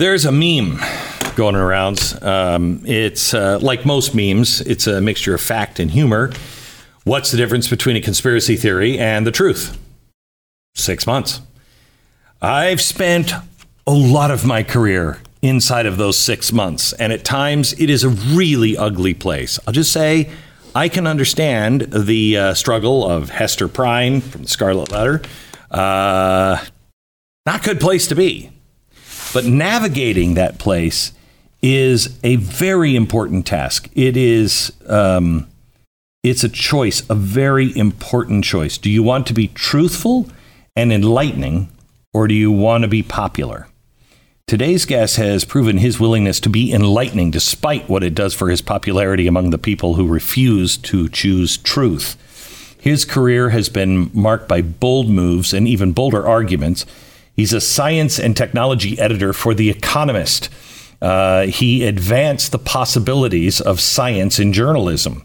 There's a meme going around. Um, it's uh, like most memes, it's a mixture of fact and humor. What's the difference between a conspiracy theory and the truth? Six months. I've spent a lot of my career inside of those six months, and at times it is a really ugly place. I'll just say I can understand the uh, struggle of Hester Prynne from the Scarlet Letter. Uh, not good place to be. But navigating that place is a very important task. It is um, it's a choice, a very important choice. Do you want to be truthful and enlightening, or do you want to be popular? Today's guest has proven his willingness to be enlightening despite what it does for his popularity among the people who refuse to choose truth. His career has been marked by bold moves and even bolder arguments He's a science and technology editor for The Economist. Uh, he advanced the possibilities of science in journalism.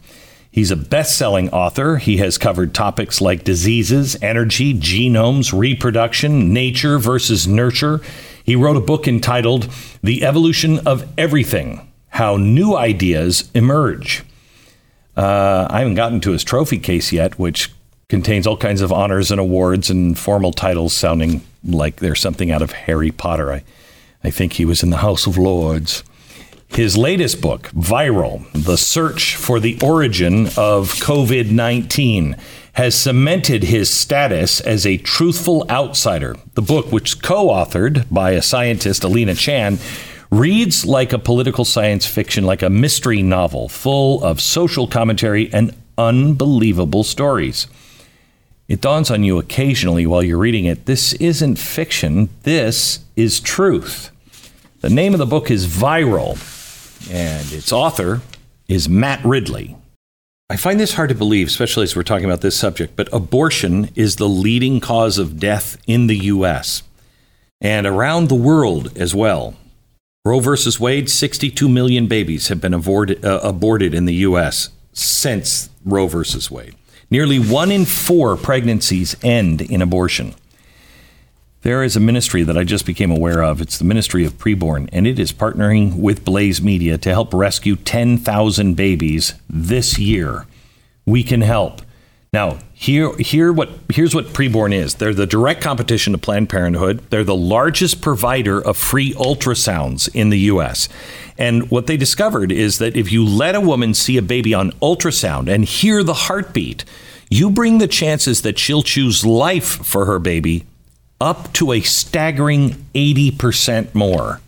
He's a best selling author. He has covered topics like diseases, energy, genomes, reproduction, nature versus nurture. He wrote a book entitled The Evolution of Everything How New Ideas Emerge. Uh, I haven't gotten to his trophy case yet, which contains all kinds of honors and awards and formal titles sounding like they're something out of Harry Potter. I, I think he was in the House of Lords. His latest book, Viral The Search for the Origin of COVID 19, has cemented his status as a truthful outsider. The book, which co authored by a scientist, Alina Chan, reads like a political science fiction, like a mystery novel, full of social commentary and unbelievable stories. It dawns on you occasionally while you're reading it this isn't fiction, this is truth. The name of the book is Viral, and its author is Matt Ridley. I find this hard to believe, especially as we're talking about this subject, but abortion is the leading cause of death in the U.S. and around the world as well. Roe versus Wade, 62 million babies have been aborted, uh, aborted in the U.S. since Roe versus Wade. Nearly one in four pregnancies end in abortion. There is a ministry that I just became aware of. It's the Ministry of Preborn, and it is partnering with Blaze Media to help rescue 10,000 babies this year. We can help. Now, here, here what, here's what Preborn is. They're the direct competition to Planned Parenthood. They're the largest provider of free ultrasounds in the U.S. And what they discovered is that if you let a woman see a baby on ultrasound and hear the heartbeat, you bring the chances that she'll choose life for her baby up to a staggering 80% more.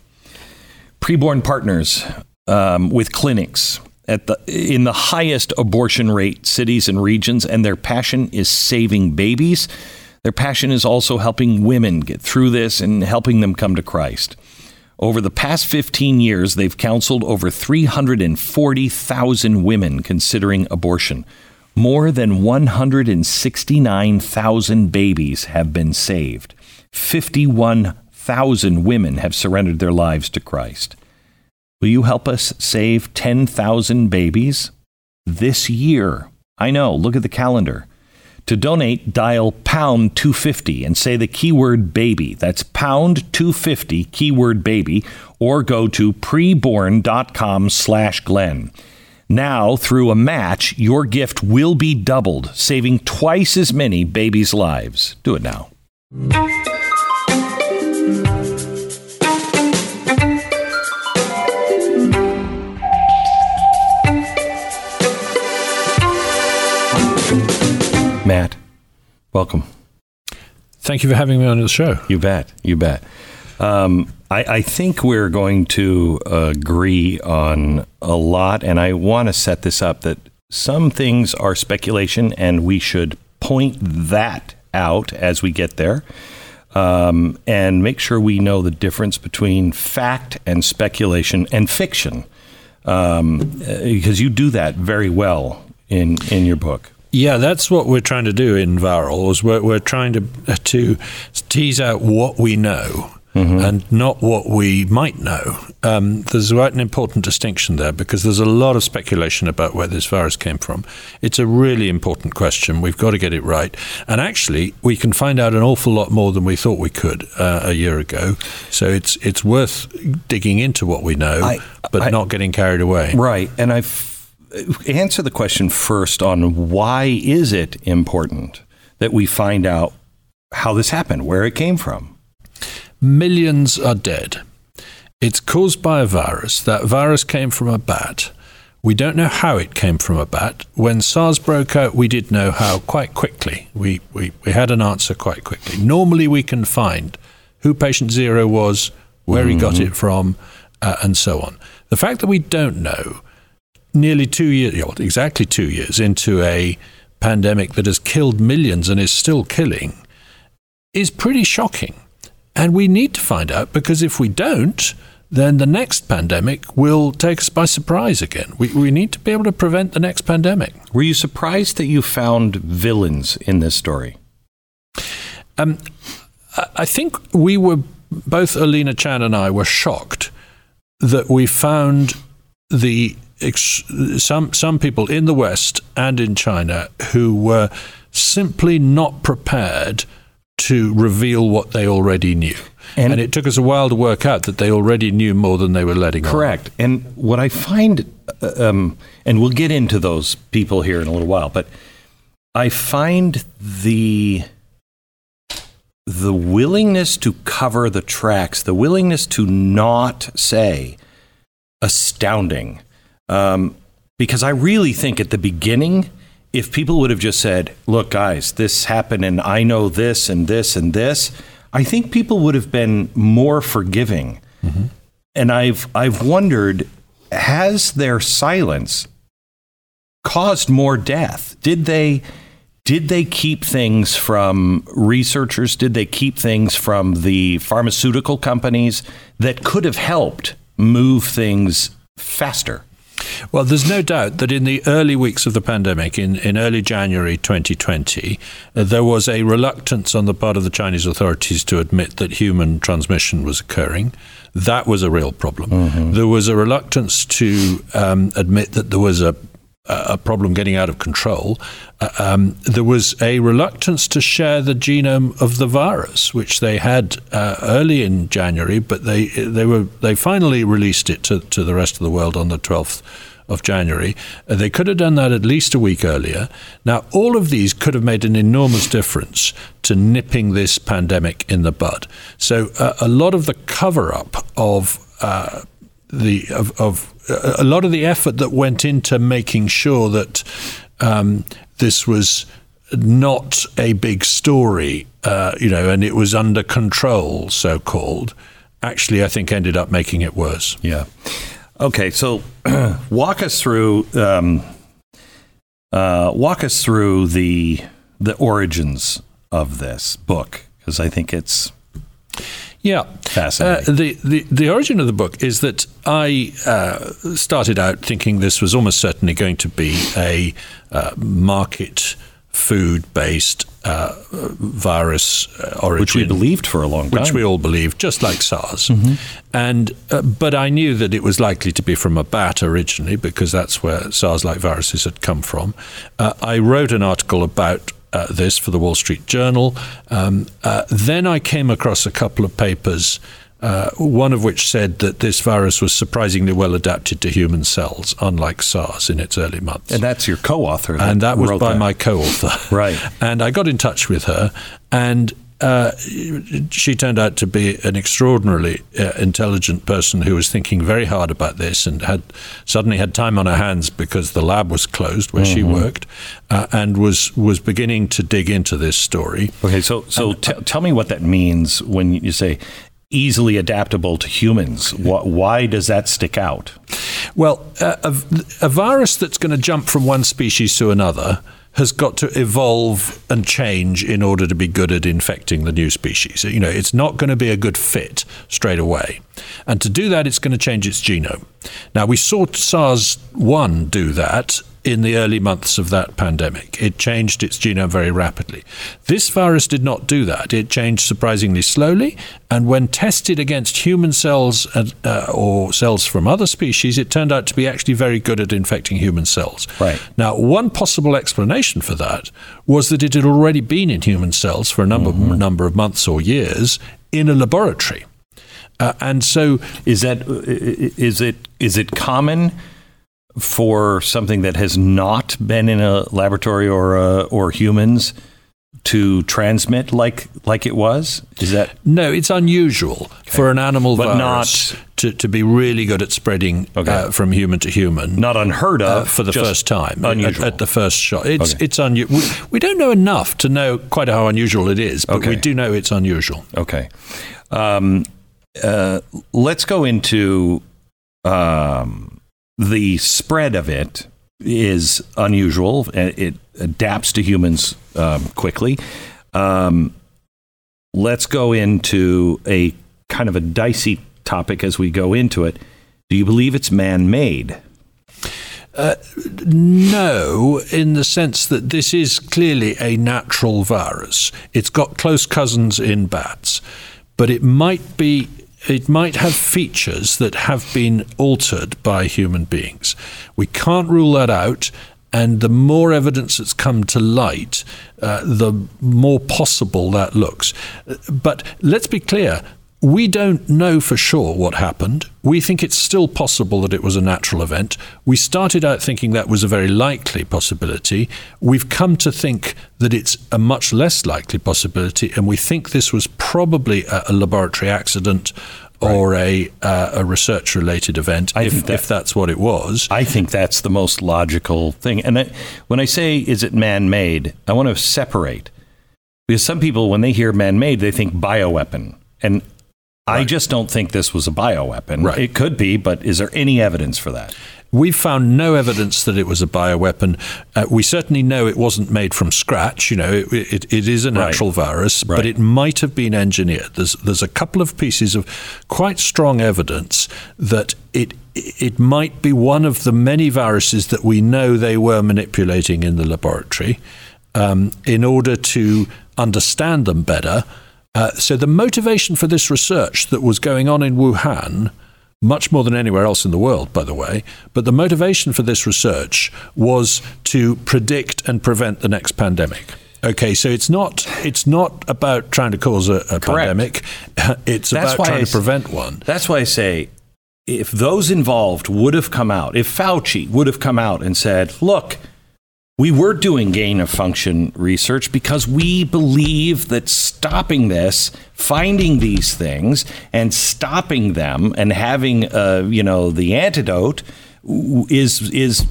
Preborn partners um, with clinics at the in the highest abortion rate cities and regions, and their passion is saving babies. Their passion is also helping women get through this and helping them come to Christ. Over the past 15 years, they've counseled over 340,000 women considering abortion. More than 169,000 babies have been saved. 51,000 women have surrendered their lives to Christ. Will you help us save 10,000 babies this year? I know, look at the calendar. To donate, dial pound 250 and say the keyword baby. That's pound 250, keyword baby, or go to preborn.com slash Glenn. Now, through a match, your gift will be doubled, saving twice as many babies' lives. Do it now. Welcome. Thank you for having me on the show. You bet. You bet. Um, I, I, think we're going to agree on a lot, and I want to set this up that some things are speculation, and we should point that out as we get there. Um, and make sure we know the difference between fact and speculation and fiction, um, because you do that very well in in your book. Yeah, that's what we're trying to do in Viral. Is we're, we're trying to to tease out what we know and not what we might know. Um, there's quite an important distinction there because there's a lot of speculation about where this virus came from. It's a really important question. We've got to get it right. And actually, we can find out an awful lot more than we thought we could uh, a year ago. So it's it's worth digging into what we know, I- but I- not getting carried away. Right. And I've answer the question first on why is it important that we find out how this happened, where it came from. Millions are dead. It's caused by a virus. That virus came from a bat. We don't know how it came from a bat. When SARS broke out, we did know how quite quickly. We, we, we had an answer quite quickly. Normally, we can find who patient zero was, where he got it from, uh, and so on. The fact that we don't know, nearly two years, exactly two years into a pandemic that has killed millions and is still killing, is pretty shocking. And we need to find out because if we don't, then the next pandemic will take us by surprise again. We, we need to be able to prevent the next pandemic. Were you surprised that you found villains in this story? Um, I I think we were, both Alina Chan and I were shocked that we found the ex- some some people in the West and in China who were simply not prepared to reveal what they already knew. And- And, it took us a while to work out that they already knew more than they were letting on. Correct. And what I find, uh, um, and we'll get into those people here in a little while, but I find the the willingness to cover the tracks, the willingness to not say, astounding. Um, because I really think at the beginning, if people would have just said, "Look, guys, this happened, and I know this and this and this," I think people would have been more forgiving and I've I've wondered has their silence caused more death? Did they did they keep things from researchers? Did they keep things from the pharmaceutical companies that could have helped move things faster? Well, there's no doubt that in the early weeks of the pandemic, in, in early January 2020, uh, there was a reluctance on the part of the Chinese authorities to admit that human transmission was occurring. That was a real problem. There was a reluctance to um, admit that there was a a problem getting out of control. Uh, um, there was a reluctance to share the genome of the virus, which they had uh, early in January, but they they were they finally released it to, to the rest of the world on the twelfth of January. Uh, they could have done that at least a week earlier. Now, all of these could have made an enormous difference to nipping this pandemic in the bud. So, uh, a lot of the cover up of uh, the of, of a lot of the effort that went into making sure that um, this was not a big story, uh, you know, and it was under control, so called. Actually, I think ended up making it worse. Yeah. Okay, so walk us through um, uh, walk us through the the origins of this book because I think it's Yeah. Fascinating. Uh, the, the, the origin of the book is that I uh, started out thinking this was almost certainly going to be a uh, market food based uh, virus uh, origin. which we believed for a long time. which we all believed, just like SARS. And uh, but I knew that it was likely to be from a bat originally because that's where SARS-like viruses had come from. Uh, I wrote an article about. Uh, this for the Wall Street Journal. Um, uh, then I came across a couple of papers, uh, one of which said that this virus was surprisingly well adapted to human cells, unlike SARS in its early months and that's your co-author, and that was by that. my co-author. Right. And I got in touch with her, and uh, she turned out to be an extraordinarily uh, intelligent person who was thinking very hard about this and had suddenly had time on her hands because the lab was closed where she worked, uh, and was was beginning to dig into this story. Okay, so so t- tell me what that means when you say easily adaptable to humans. Wh- why does that stick out? Well, uh, a, a virus that's going to jump from one species to another has got to evolve and change in order to be good at infecting the new species. You know, it's not going to be a good fit straight away. And to do that, it's going to change its genome. Now, we saw SARS 1 do that in the early months of that pandemic. It changed its genome very rapidly. This virus did not do that. It changed surprisingly slowly, and when tested against human cells uh, or cells from other species, it turned out to be actually very good at infecting human cells. Right. Now, one possible explanation for that was that it had already been in human cells for a number, mm-hmm. number of months or years in a laboratory. Uh, and so, is that is it is it common for something that has not been in a laboratory or uh, or humans to transmit like like it was? Is that no? It's unusual okay. for an animal but virus not, to, to be really good at spreading okay. uh, from human to human. Not unheard of uh, for the first time unusual. At, at, the first shot. It's okay. it's unusual. We, we, don't know enough to know quite how unusual it is, but we do know it's unusual. Okay. Um, uh, let's go into um, the spread of it is unusual. It adapts to humans um, quickly. Um, let's go into a kind of a dicey topic as we go into it. Do you believe it's man made? Uh, no, in the sense that this is clearly a natural virus. It's got close cousins in bats, but it might be it might have features that have been altered by human beings. We can't rule that out, and the more evidence that's come to light, uh, the more possible that looks. But let's be clear we don't know for sure what happened. We think it's still possible that it was a natural event. We started out thinking that was a very likely possibility. We've come to think that it's a much less likely possibility, and we think this was probably a, a laboratory accident Right. or a uh, a research related event if, that, if that's what it was. I think that's the most logical thing. And I, when I say is it man made, I want to separate because some people when they hear man made they think bioweapon, and right. I just don't think this was a bioweapon. Right. It could be, but is there any evidence for that? We've found no evidence that it was a bioweapon. Uh, we certainly know it wasn't made from scratch. You know, it, it, it is a natural right. virus, right. but it might have been engineered. There's there's a couple of pieces of quite strong evidence that it it might be one of the many viruses that we know they were manipulating in the laboratory um, in order to understand them better. Uh, so the motivation for this research that was going on in Wuhan much more than anywhere else in the world, by the way. But the motivation for this research was to predict and prevent the next pandemic. Okay, so it's not it's not about trying to cause a, a pandemic. It's that's about trying I, to prevent one. That's why I say if those involved would have come out, if Fauci would have come out and said, "Look, we were doing gain of function research because we believe that stopping this, finding these things, and stopping them, and having uh, you know the antidote is is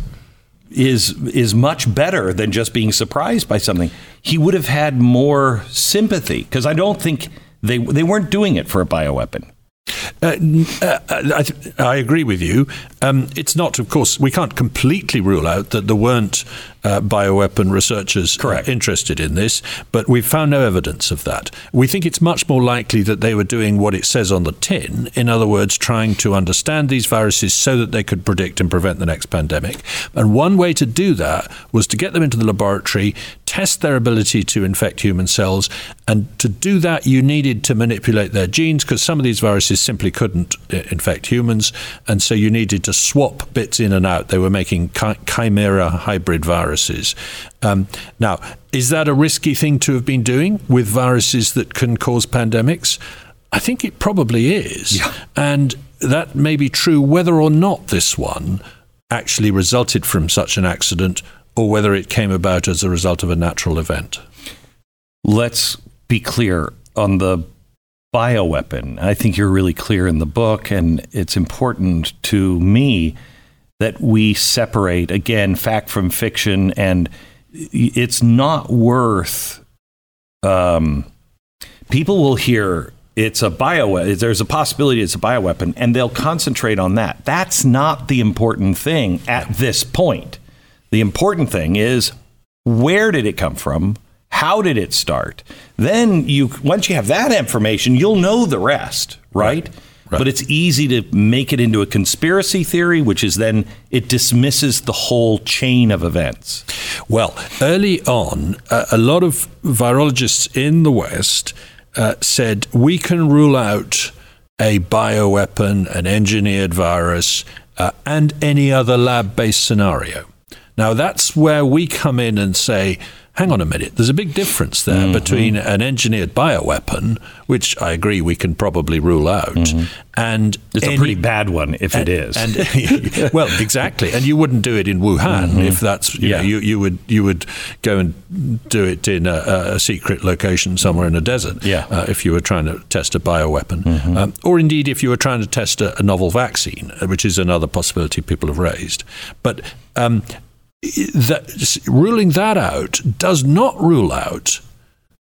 is is much better than just being surprised by something. He would have had more sympathy because I don't think they they weren't doing it for a bioweapon. Uh, uh, I, I, agree with you. Um, it's not, of course, we can't completely rule out that there weren't uh, bioweapon researchers uh, interested in this, but we've found no evidence of that. We think it's much more likely that they were doing what it says on the tin, in other words, trying to understand these viruses so that they could predict and prevent the next pandemic. And one way to do that was to get them into the laboratory, test their ability to infect human cells, and to do that, you needed to manipulate their genes because some of these viruses simply couldn't uh, infect humans, and so you needed to swap bits in and out. They were making chi- chimera hybrid viruses viruses. Um, now, is that a risky thing to have been doing with viruses that can cause pandemics? I think it probably is. Yeah. And that may be true whether or not this one actually resulted from such an accident or whether it came about as a result of a natural event. Let's be clear on the bioweapon. I think you're really clear in the book, and it's important to me that we separate again fact from fiction, and it's not worth. Um, people will hear it's a bio. There's a possibility it's a bioweapon, and they'll concentrate on that. That's not the important thing at this point. The important thing is where did it come from? How did it start? Then you once you have that information, you'll know the rest, right? Right. But it's easy to make it into a conspiracy theory, which is then it dismisses the whole chain of events. Well, early on, uh, a lot of virologists in the West uh, said we can rule out a bioweapon, an engineered virus, uh, and any other lab based scenario. Now, that's where we come in and say, hang on a minute, there's a big difference there mm-hmm. between an engineered bioweapon, which I agree we can probably rule out, mm-hmm. and it's any, a pretty bad one if and, it is. And, well, exactly, and you wouldn't do it in Wuhan mm-hmm. if that's you yeah. Know, you, you would you would go and do it in a, a secret location somewhere in a desert. Yeah. Uh, if you were trying to test a bioweapon, mm-hmm. um, or indeed if you were trying to test a, a, novel vaccine, which is another possibility people have raised, but. Um, that, ruling that out does not rule out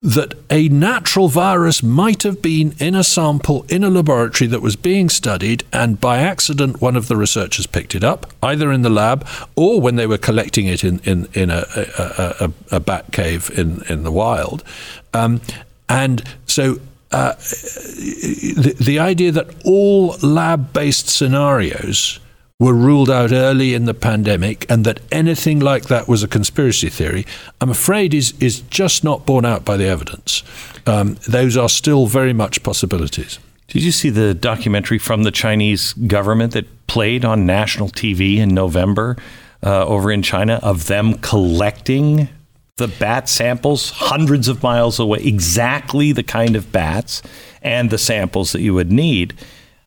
that a natural virus might have been in a sample in a laboratory that was being studied, and by accident, one of the researchers picked it up, either in the lab or when they were collecting it in, in, in a, a, a, a bat cave in, in the wild. Um, and so uh, the, the idea that all lab based scenarios were ruled out early in the pandemic and that anything like that was a conspiracy theory, I'm afraid is, is just not borne out by the evidence. Um, those are still very much possibilities. Did you see the documentary from the Chinese government that played on national TV in November uh, over in China of them collecting the bat samples hundreds of miles away, exactly the kind of bats and the samples that you would need?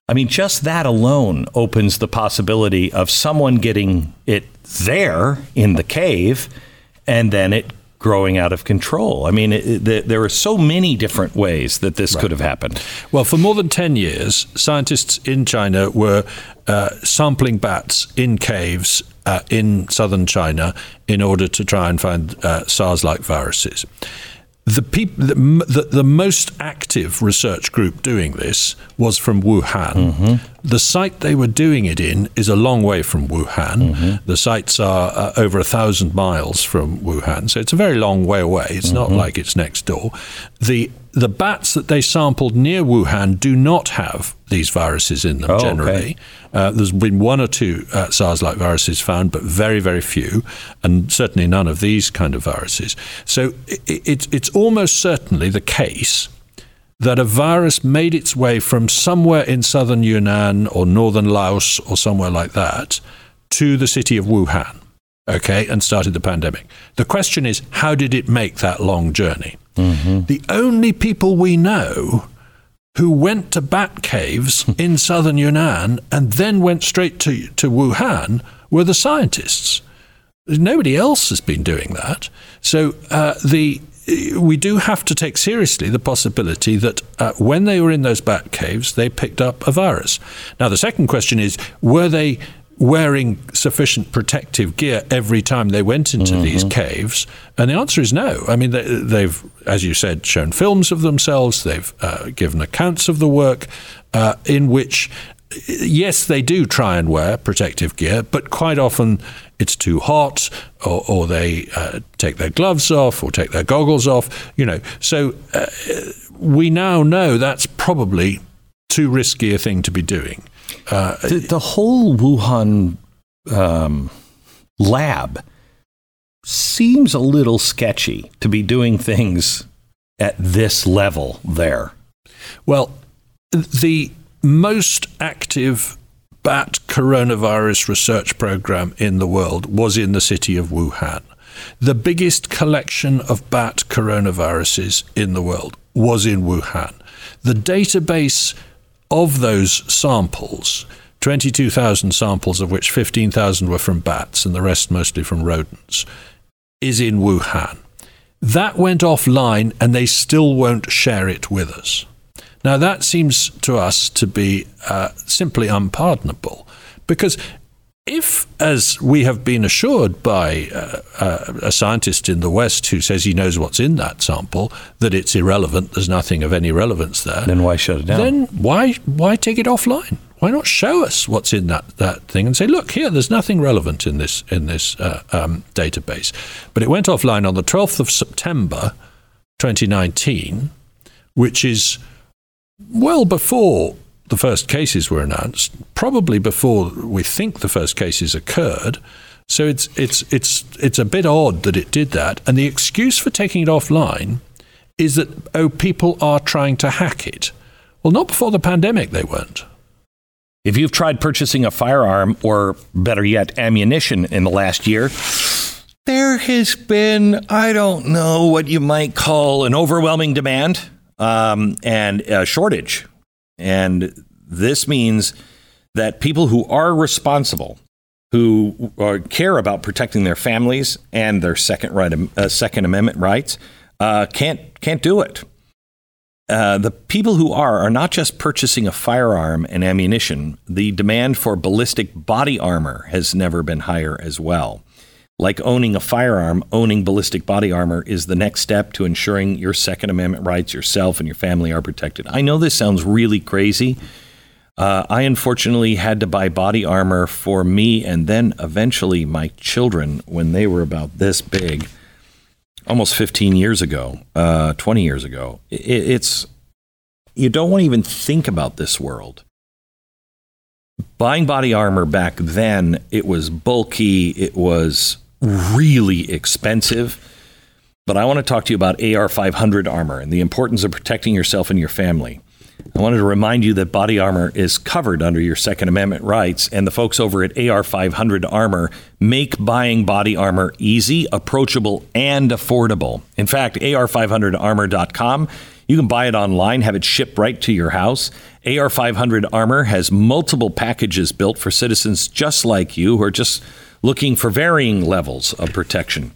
I mean, just that alone opens the possibility of someone getting it there in the cave and then it growing out of control. I mean, it, it, there are so many different ways that this right. could have happened. Well, for more than 10 years, scientists in China were uh, sampling bats in caves uh, in southern China in order to try and find uh, SARS like viruses the, peop- the, the, the, most active research group doing this was from Wuhan. Mm-hmm. The site they were doing it in is a long way from Wuhan. Mm-hmm. The sites are uh, over a thousand miles from Wuhan, so it's a very long way away. It's mm-hmm. not like it's next door. The the bats that they sampled near Wuhan do not have these viruses in them oh, generally. Okay. Uh, there's been one or two uh, SARS like viruses found, but very, very few, and certainly none of these kind of viruses. So it, it, it's almost certainly the case that a virus made its way from somewhere in southern Yunnan or northern Laos or somewhere like that to the city of Wuhan, okay, and started the pandemic. The question is, how did it make that long journey? Mm-hmm. The only people we know who went to bat caves in southern Yunnan and then went straight to, to Wuhan were the scientists. Nobody else has been doing that. So uh, the we do have to take seriously the possibility that uh, when they were in those bat caves, they picked up a virus. Now, the second question is were they wearing sufficient protective gear every time they went into mm-hmm. these caves? And the answer is no. I mean, they, have as you said, shown films of themselves, they've uh, given accounts of the work uh, in which, yes, they do try and wear protective gear, but quite often it's too hot, or, or they uh, take their gloves off, or take their goggles off, you know. So uh, we now know that's probably too risky a thing to be doing. Uh, the, the, whole Wuhan um, lab seems a little sketchy to be doing things at this level there. Well, the most active bat coronavirus research program in the world was in the city of Wuhan. The biggest collection of bat coronaviruses in the world was in Wuhan. The database of those samples, 22,000 samples, of which 15,000 were from bats and the rest mostly from rodents, is in Wuhan. That went offline and they still won't share it with us. Now, that seems to us to be uh, simply unpardonable because if, as we have been assured by uh, uh, a scientist in the West who says he knows what's in that sample, that it's irrelevant, there's nothing of any relevance there, then why shut it down? Then why why take it offline? Why not show us what's in that, that thing and say, look here, there's nothing relevant in this in this uh, um, database? But it went offline on the 12th of September, 2019, which is well before the first cases were announced, probably before we think the first cases occurred. So it's it's it's it's a bit odd that it did that. And the excuse for taking it offline is that oh people are trying to hack it. Well, not before the pandemic they weren't. If you've tried purchasing a firearm or better yet ammunition in the last year, there has been I don't know what you might call an overwhelming demand um, and a shortage. And this means that people who are responsible who uh, care about protecting their families and their second right, uh, Second Amendment rights uh, can't can't do it. Uh, the people who are are not just purchasing a firearm and ammunition. The demand for ballistic body armor has never been higher as well. Like owning a firearm, owning ballistic body armor is the next step to ensuring your Second Amendment rights, yourself and your family are protected. I know this sounds really crazy uh, I unfortunately had to buy body armor for me and then eventually my children when they were about this big, almost 15 years ago, uh, 20 years ago. It, it's, you don't want to even think about this world. Buying body armor back then, it was bulky, it was really expensive. But I want to talk to you about AR 500 armor and the importance of protecting yourself and your family. I wanted to remind you that body armor is covered under your Second Amendment rights, and the folks over at AR 500 Armor make buying body armor easy, approachable, and affordable. In fact, AR500Armor.com, you can buy it online, have it shipped right to your house. AR 500 Armor has multiple packages built for citizens just like you who are just looking for varying levels of protection.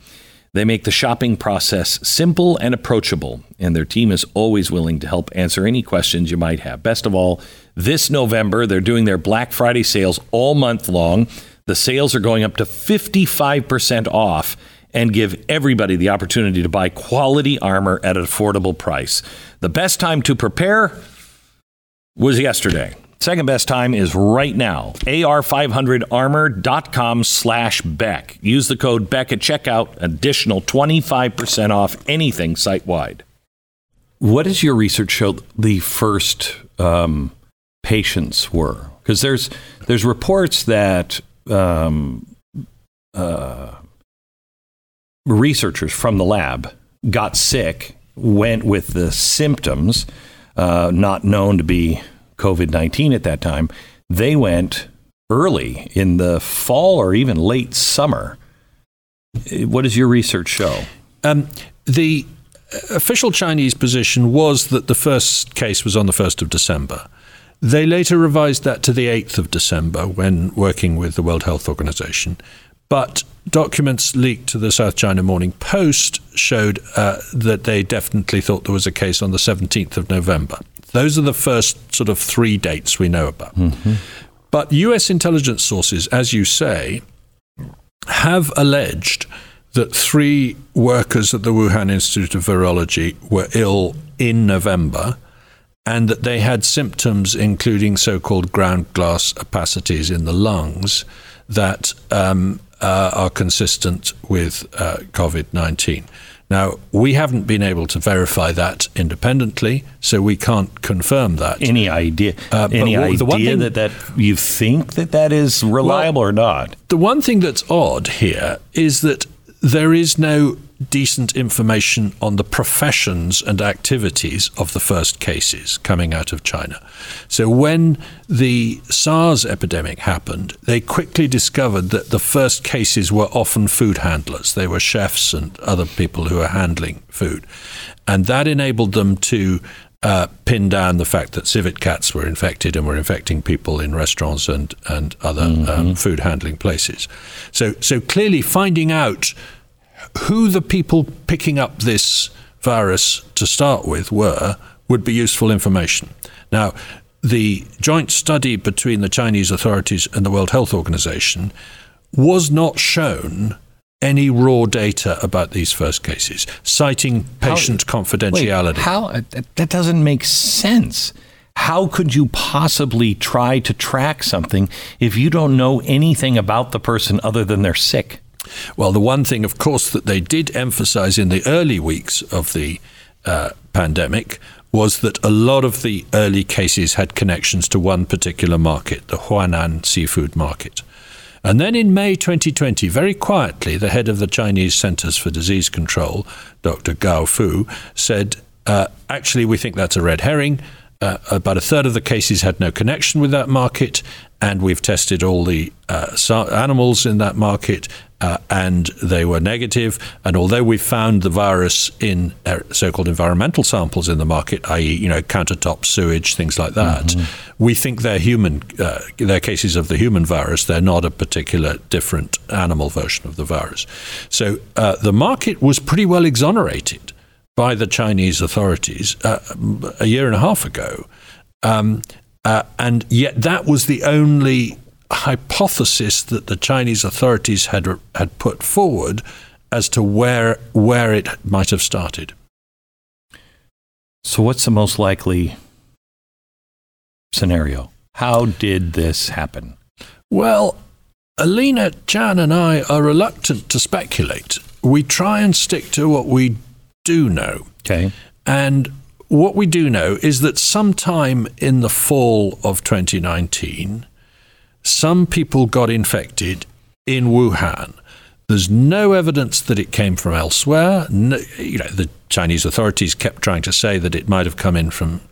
They make the shopping process simple and approachable, and their team is always willing to help answer any questions you might have. Best of all, this November, they're doing their Black Friday sales all month long. The sales are going up to 55% off and give everybody the opportunity to buy quality armor at an affordable price. The best time to prepare was yesterday. Second best time is right now. AR500armor.com slash Beck. Use the code Beck at checkout. Additional 25% off anything site wide. What does your research show the first um, patients were? Because there's, there's reports that um, uh, researchers from the lab got sick, went with the symptoms, uh, not known to be COVID 19 at that time, they went early in the fall or even late summer. What does your research show? Um, the official Chinese position was that the first case was on the 1st of December. They later revised that to the 8th of December when working with the World Health Organization. But documents leaked to the South China Morning Post showed uh, that they definitely thought there was a case on the 17th of November. Those are the first sort of three dates we know about. Mm-hmm. But US intelligence sources, as you say, have alleged that three workers at the Wuhan Institute of Virology were ill in November and that they had symptoms including so called ground glass opacities in the lungs that um, uh, are consistent with uh, COVID 19. Now, we haven't been able to verify that independently, so we can't confirm that. Any idea? Uh, any idea thing, that, that you think that that is reliable well, or not? The one thing that's odd here is that there is no decent information on the professions and activities of the first cases coming out of China. So when the SARS epidemic happened, they quickly discovered that the first cases were often food handlers. They were chefs and other people who were handling food. And that enabled them to uh, pin down the fact that civet cats were infected and were infecting people in restaurants and and other um, mm-hmm. um, food handling places. So so clearly finding out who the people picking up this virus to start with were would be useful information. Now, the joint study between the Chinese authorities and the World Health Organization was not shown any raw data about these first cases, citing patient how, uh, confidentiality. Wait, how that doesn't make sense. How could you possibly try to track something if you don't know anything about the person other than they're sick? Well, the one thing, of course, that they did emphasize in the early weeks of the uh, pandemic was that a lot of the early cases had connections to one particular market, the Huanan seafood market. And then in May 2020, very quietly, the head of the Chinese Centers for Disease Control, Dr. Gao Fu, said, uh, actually, we think that's a red herring. Uh, about a third of the cases had no connection with that market, and we've tested all the uh, animals in that market, uh, and they were negative. And although we found the virus in uh, so-called environmental samples in the market, i.e., you know, countertop sewage, things like that, mm-hmm. we think they're human. Uh, they're cases of the human virus. They're not a particular different animal version of the virus. So uh, the market was pretty well exonerated by the Chinese authorities uh, a year and a half ago. Um, uh, and yet, that was the only hypothesis that the Chinese authorities had had put forward as to where where it might have started. So, what's the most likely scenario? How did this happen? Well, Alina Chan and I are reluctant to speculate. We try and stick to what we do know. Okay. And what we do know is that sometime in the fall of 2019, some people got infected in Wuhan. There's no evidence that it came from elsewhere. No, you know, the Chinese authorities kept trying to say that it might have come in from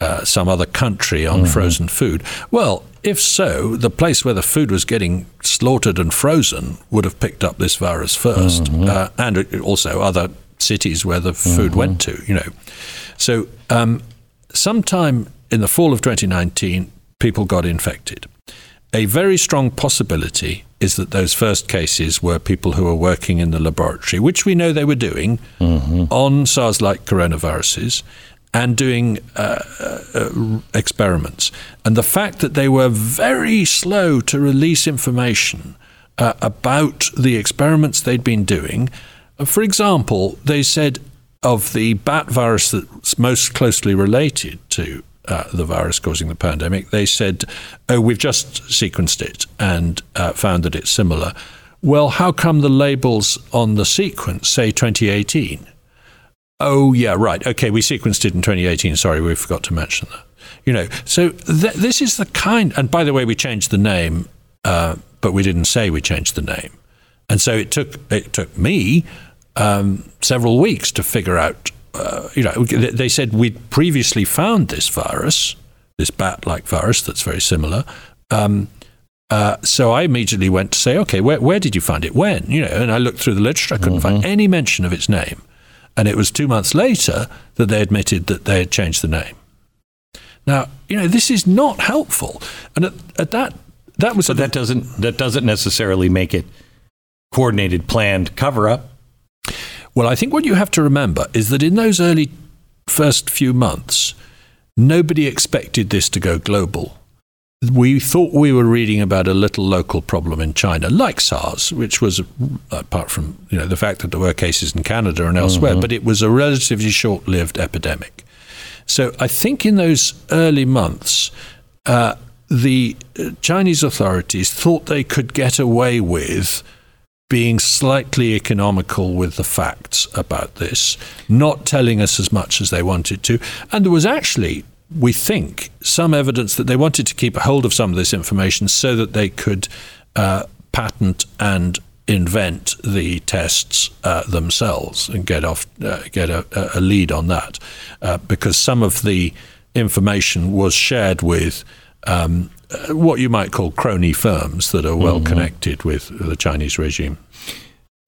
uh, some other country on mm-hmm. frozen food. Well, if so, the place where the food was getting slaughtered and frozen would have picked up this virus 1st mm-hmm. uh, and also other cities where the food mm-hmm. went to. You know, so um, sometime in the fall of 2019, people got infected a very strong possibility is that those first cases were people who were working in the laboratory, which we know they were doing mm-hmm. on SARS like coronaviruses and doing uh, uh, experiments. And the fact that they were very slow to release information uh, about the experiments they'd been doing. For example, they said of the bat virus that's most closely related to uh, the virus causing the pandemic, they said, oh, we've just sequenced it and uh, found that it's similar. Well, how come the labels on the sequence say 2018? Oh, yeah, right. Okay, we sequenced it in 2018. Sorry, we forgot to mention that. You know, so th- this is the kind, and by the way, we changed the name, uh, but we didn't say we changed the name. And so it took, it took me um, several weeks to figure out uh, you know, they said we'd previously found this virus, this bat-like virus that's very similar. Um, uh, so I immediately went to say, okay, where, where did you find it? When? You know, and I looked through the literature. I couldn't mm-hmm. find any mention of its name. And it was two months later that they admitted that they had changed the name. Now, you know, this is not helpful. And at, at that, that was. But that doesn't that doesn't necessarily make it coordinated, planned cover up. Well, I think what you have to remember is that in those early first few months, nobody expected this to go global. We thought we were reading about a little local problem in China, like SARS, which was, apart from you know the fact that there were cases in Canada and elsewhere, mm-hmm. but it was a relatively short-lived epidemic. So I think in those early months, uh, the uh, Chinese authorities thought they could get away with being slightly economical with the facts about this, not telling us as much as they wanted to. And there was actually, we think, some evidence that they wanted to keep hold of some of this information so that they could uh, patent and invent the tests uh, themselves and get off uh, get a, a, lead on that, uh, because some of the information was shared with um, uh, what you might call crony firms that are well mm-hmm. connected with the Chinese regime.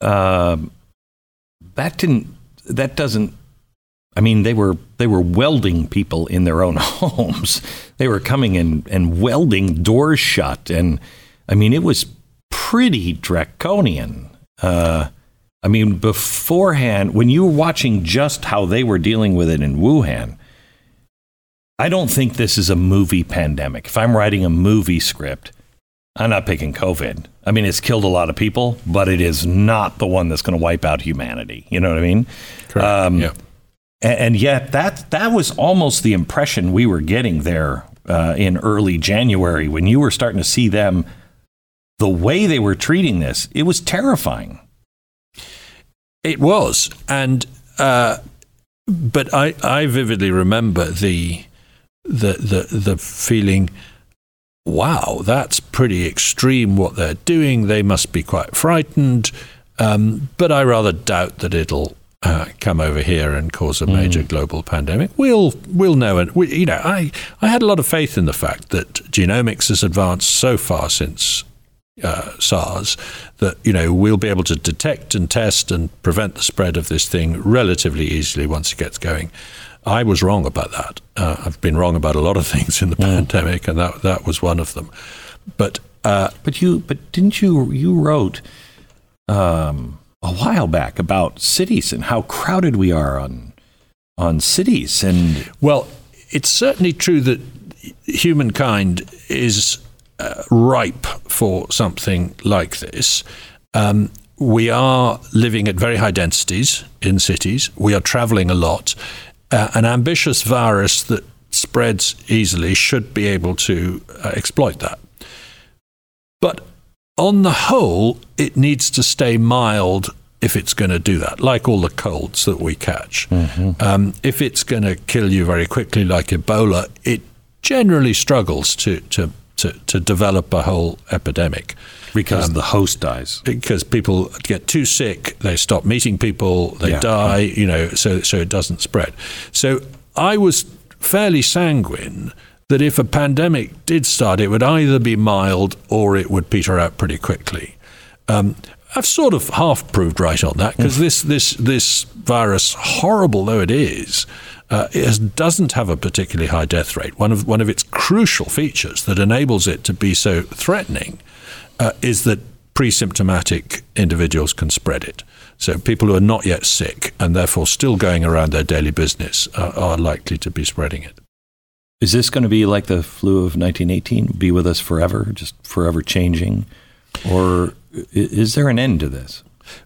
Uh, that didn't. That doesn't. I mean, they were they were welding people in their own homes. They were coming in and welding doors shut, and I mean, it was pretty draconian. Uh, I mean, beforehand, when you were watching just how they were dealing with it in Wuhan, I don't think this is a movie pandemic. If I'm writing a movie script, I'm not picking COVID. I mean, it's killed a lot of people, but it is not the one that's going to wipe out humanity. You know what I mean? Correct. Um, yeah. and, and, yet, that that was almost the impression we were getting there uh, in early January when you were starting to see them. The way they were treating this, it was terrifying. It was, and uh, but I, I vividly remember the the the the feeling wow that's pretty extreme what they're doing they must be quite frightened um, but I rather doubt that it'll uh, come over here and cause a major mm. global pandemic. We'll we'll know it. We, you know, I I had a lot of faith in the fact that genomics has advanced so far since uh, SARS that you know we'll be able to detect and test and prevent the spread of this thing relatively easily once it gets going. I was wrong about that. Uh, I've been wrong about a lot of things in the mm. pandemic, and that that was one of them. But uh, but you but didn't you you wrote um, a while back about cities and how crowded we are on on cities and well, it's certainly true that humankind is uh, ripe for something like this. Um, we are living at very high densities in cities. We are traveling a lot. Uh, an ambitious virus that spreads easily should be able to uh, exploit that. But on the whole, it needs to stay mild if it's going to do that, like all the colds that we catch. Mm-hmm. Um, if it's going to kill you very quickly, like Ebola, it generally struggles to, to to, to develop a whole epidemic. Because um, the host dies. Because people get too sick, they stop meeting people, they yeah. die, you know, so, so it doesn't spread. So I was fairly sanguine that if a pandemic did start, it would either be mild or it would peter out pretty quickly. Um, I've sort of half proved right on that because mm. this this this virus, horrible though it is, uh, it doesn't have a particularly high death rate. One of one of its crucial features that enables it to be so threatening uh, is that pre-symptomatic individuals can spread it. So people who are not yet sick and therefore still going around their daily business uh, are likely to be spreading it. Is this going to be like the flu of 1918? Be with us forever, just forever changing, or is there an end to this?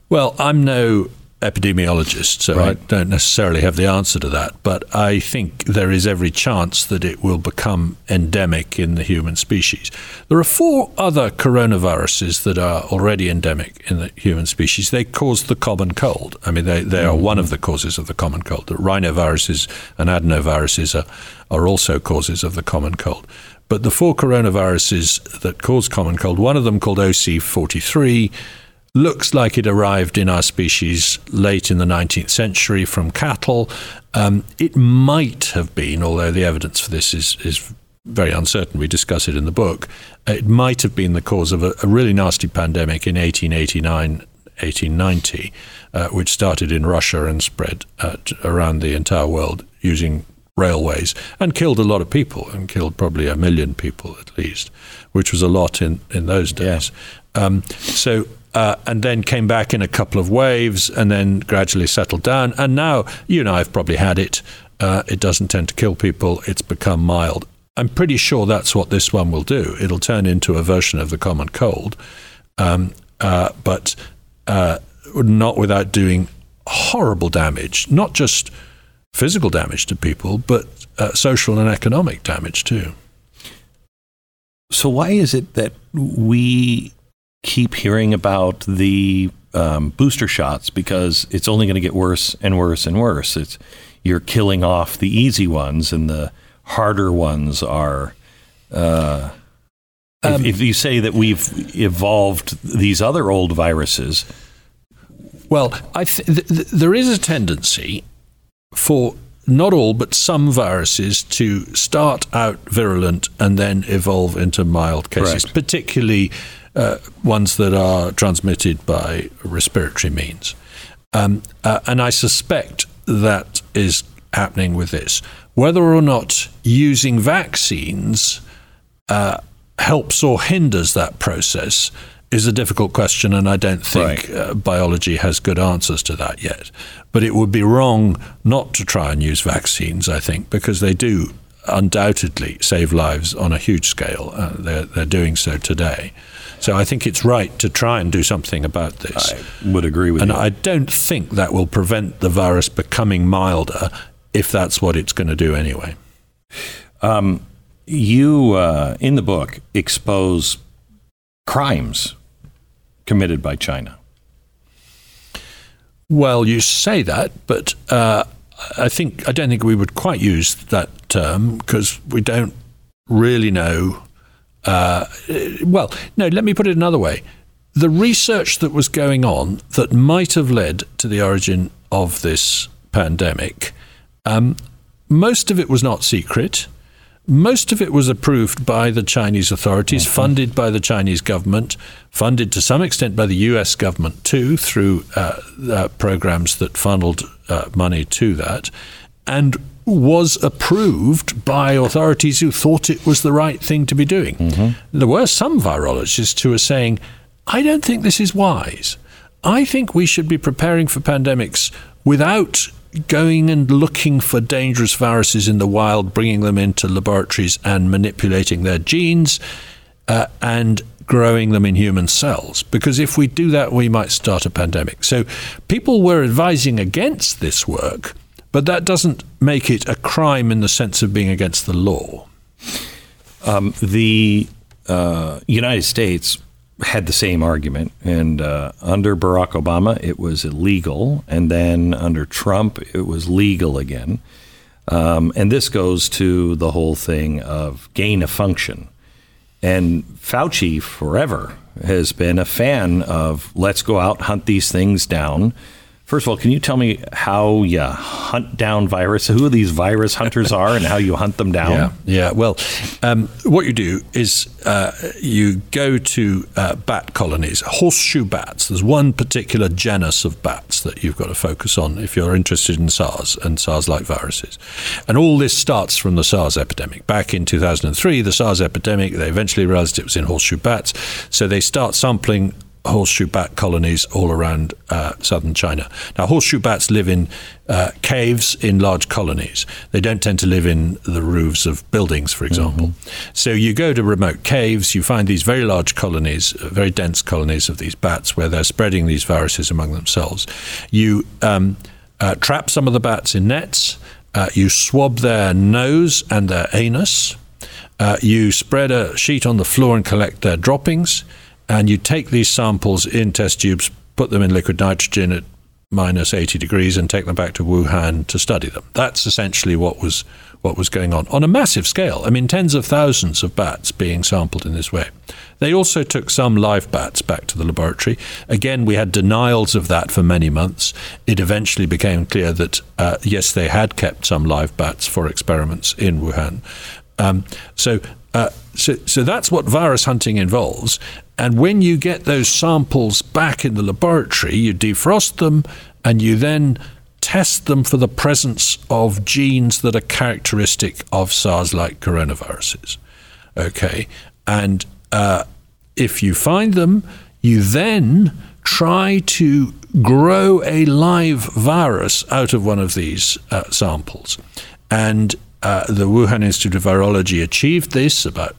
Well, I'm no epidemiologist, so right. I don't necessarily have the answer to that. But I think there is every chance that it will become endemic in the human species. There are four other coronaviruses that are already endemic in the human species. They cause the common cold. I mean, they, they are mm-hmm. one of the causes of the common cold. The rhinoviruses and adenoviruses are, are also causes of the common cold. But the four coronaviruses that cause common cold, one of them called OC43, looks like it arrived in our species late in the 19th century from cattle. Um, it might have been, although the evidence for this is, is very uncertain, we discuss it in the book, it might have been the cause of a, a really nasty pandemic in 1889 1890, uh, which started in Russia and spread uh, around the entire world using railways and killed a lot of people and killed probably a million people at least, which was a lot in, in those days. Yeah. Um, so uh, and then came back in a couple of waves and then gradually settled down. And now, you and I have probably had it. Uh, it doesn't tend to kill people, it's become mild. I'm pretty sure that's what this one will do. It'll turn into a version of the common cold, um, uh, but uh, not without doing horrible damage, not just physical damage to people, but uh, social and economic damage too. So, why is it that we keep hearing about the um, booster shots because it's only going to get worse and worse and worse. It's you're killing off the easy ones, and the harder ones are. Uh, um, if, if, you say that we've evolved these other old viruses, well, th- th- there is a tendency for not all, but some viruses to start out virulent and then evolve into mild cases, particularly uh, ones that are transmitted by respiratory means. Um, uh, and I suspect that is happening with this. Whether or not using vaccines uh, helps or hinders that process is a difficult question, and I don't think right. uh, biology has good answers to that yet. But it would be wrong not to try and use vaccines, I think, because they do undoubtedly save lives on a huge scale. Uh, they're, they're doing so today. So I think it's right to try and do something about this. I would agree with and you. And I don't think that will prevent the virus becoming milder if that's what it's going to do anyway. Um, you, uh, in the book, expose crimes committed by China. Well, you say that, but uh, I think I don't think we would quite use that term because we don't really know. Uh, well, no. Let me put it another way. The research that was going on that might have led to the origin of this pandemic, um, most of it was not secret. Most of it was approved by the Chinese authorities, mm-hmm. funded by the Chinese government, funded to some extent by the US government too, through uh, uh, programs that funneled uh, money to that, and was approved by authorities who thought it was the right thing to be doing. Mm-hmm. There were some virologists who were saying, I don't think this is wise. I think we should be preparing for pandemics without going and looking for dangerous viruses in the wild, bringing them into laboratories and manipulating their genes uh, and growing them in human cells. Because if we do that, we might start a pandemic. So people were advising against this work, but that doesn't make it a crime in the sense of being against the law. Um, the uh, United States had the same argument. And uh, under Barack Obama, it was illegal. And then under Trump, it was legal again. Um, and this goes to the whole thing of gain of function. And Fauci forever has been a fan of let's go out, hunt these things down First of all, can you tell me how you hunt down virus? Who these virus hunters are, and how you hunt them down? Yeah, yeah. Well, um, what you do is uh, you go to uh, bat colonies, horseshoe bats. There's one particular genus of bats that you've got to focus on if you're interested in SARS and SARS-like viruses. And all this starts from the SARS epidemic. Back in 2003, the SARS epidemic, they eventually realized it was in horseshoe bats, so they start sampling horseshoe bat colonies all around uh, southern China. Now, horseshoe bats live in uh, caves in large colonies. They don't tend to live in the roofs of buildings, for example. Mm-hmm. So you go to remote caves, you find these very large colonies, very dense colonies of these bats where they're spreading these viruses among themselves. You um, uh, trap some of the bats in nets. Uh, you swab their nose and their anus. Uh, you spread a sheet on the floor and collect their droppings and you take these samples in test tubes, put them in liquid nitrogen at minus 80 degrees, and take them back to Wuhan to study them. That's essentially what was what was going on on a massive scale. I mean, tens of thousands of bats being sampled in this way. They also took some live bats back to the laboratory. Again, we had denials of that for many months. It eventually became clear that, uh, yes, they had kept some live bats for experiments in Wuhan. Um, so, uh, so, so that's what virus hunting involves. And when you get those samples back in the laboratory, you defrost them and you then test them for the presence of genes that are characteristic of SARS like coronaviruses. Okay. And uh, if you find them, you then try to grow a live virus out of one of these uh, samples. And uh, the Wuhan Institute of Virology achieved this about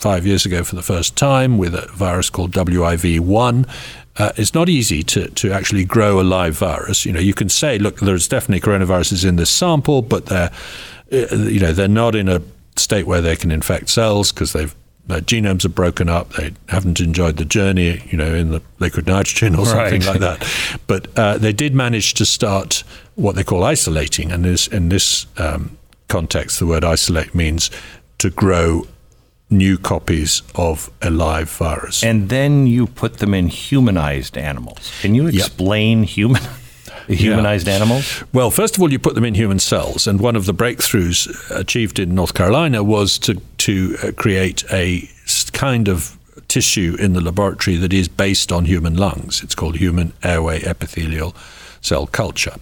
five years ago for the first time with a virus called WIV1. Uh, it's not easy to, to actually grow a live virus. You know, you can say, look, there's definitely coronaviruses in this sample, but they're, uh, you know, they're not in a state where they can infect cells because they've their genomes are broken up. They haven't enjoyed the journey, you know, in the liquid nitrogen or something right. like that. But uh, they did manage to start what they call isolating, and this in this um, context, the word isolate means to grow new copies of a live virus. And then you put them in humanized animals. Can you explain yep. human? humanized yeah. animals? Well, first of all, you put them in human cells, and one of the breakthroughs achieved in North Carolina was to to uh, create a kind of tissue in the laboratory that is based on human lungs. It's called human airway epithelial cell culture.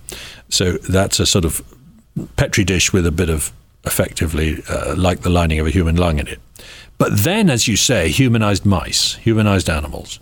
So that's a sort of petri dish with a bit of effectively uh, like the lining of a human lung in it. But then, as you say, humanized mice, humanized animals.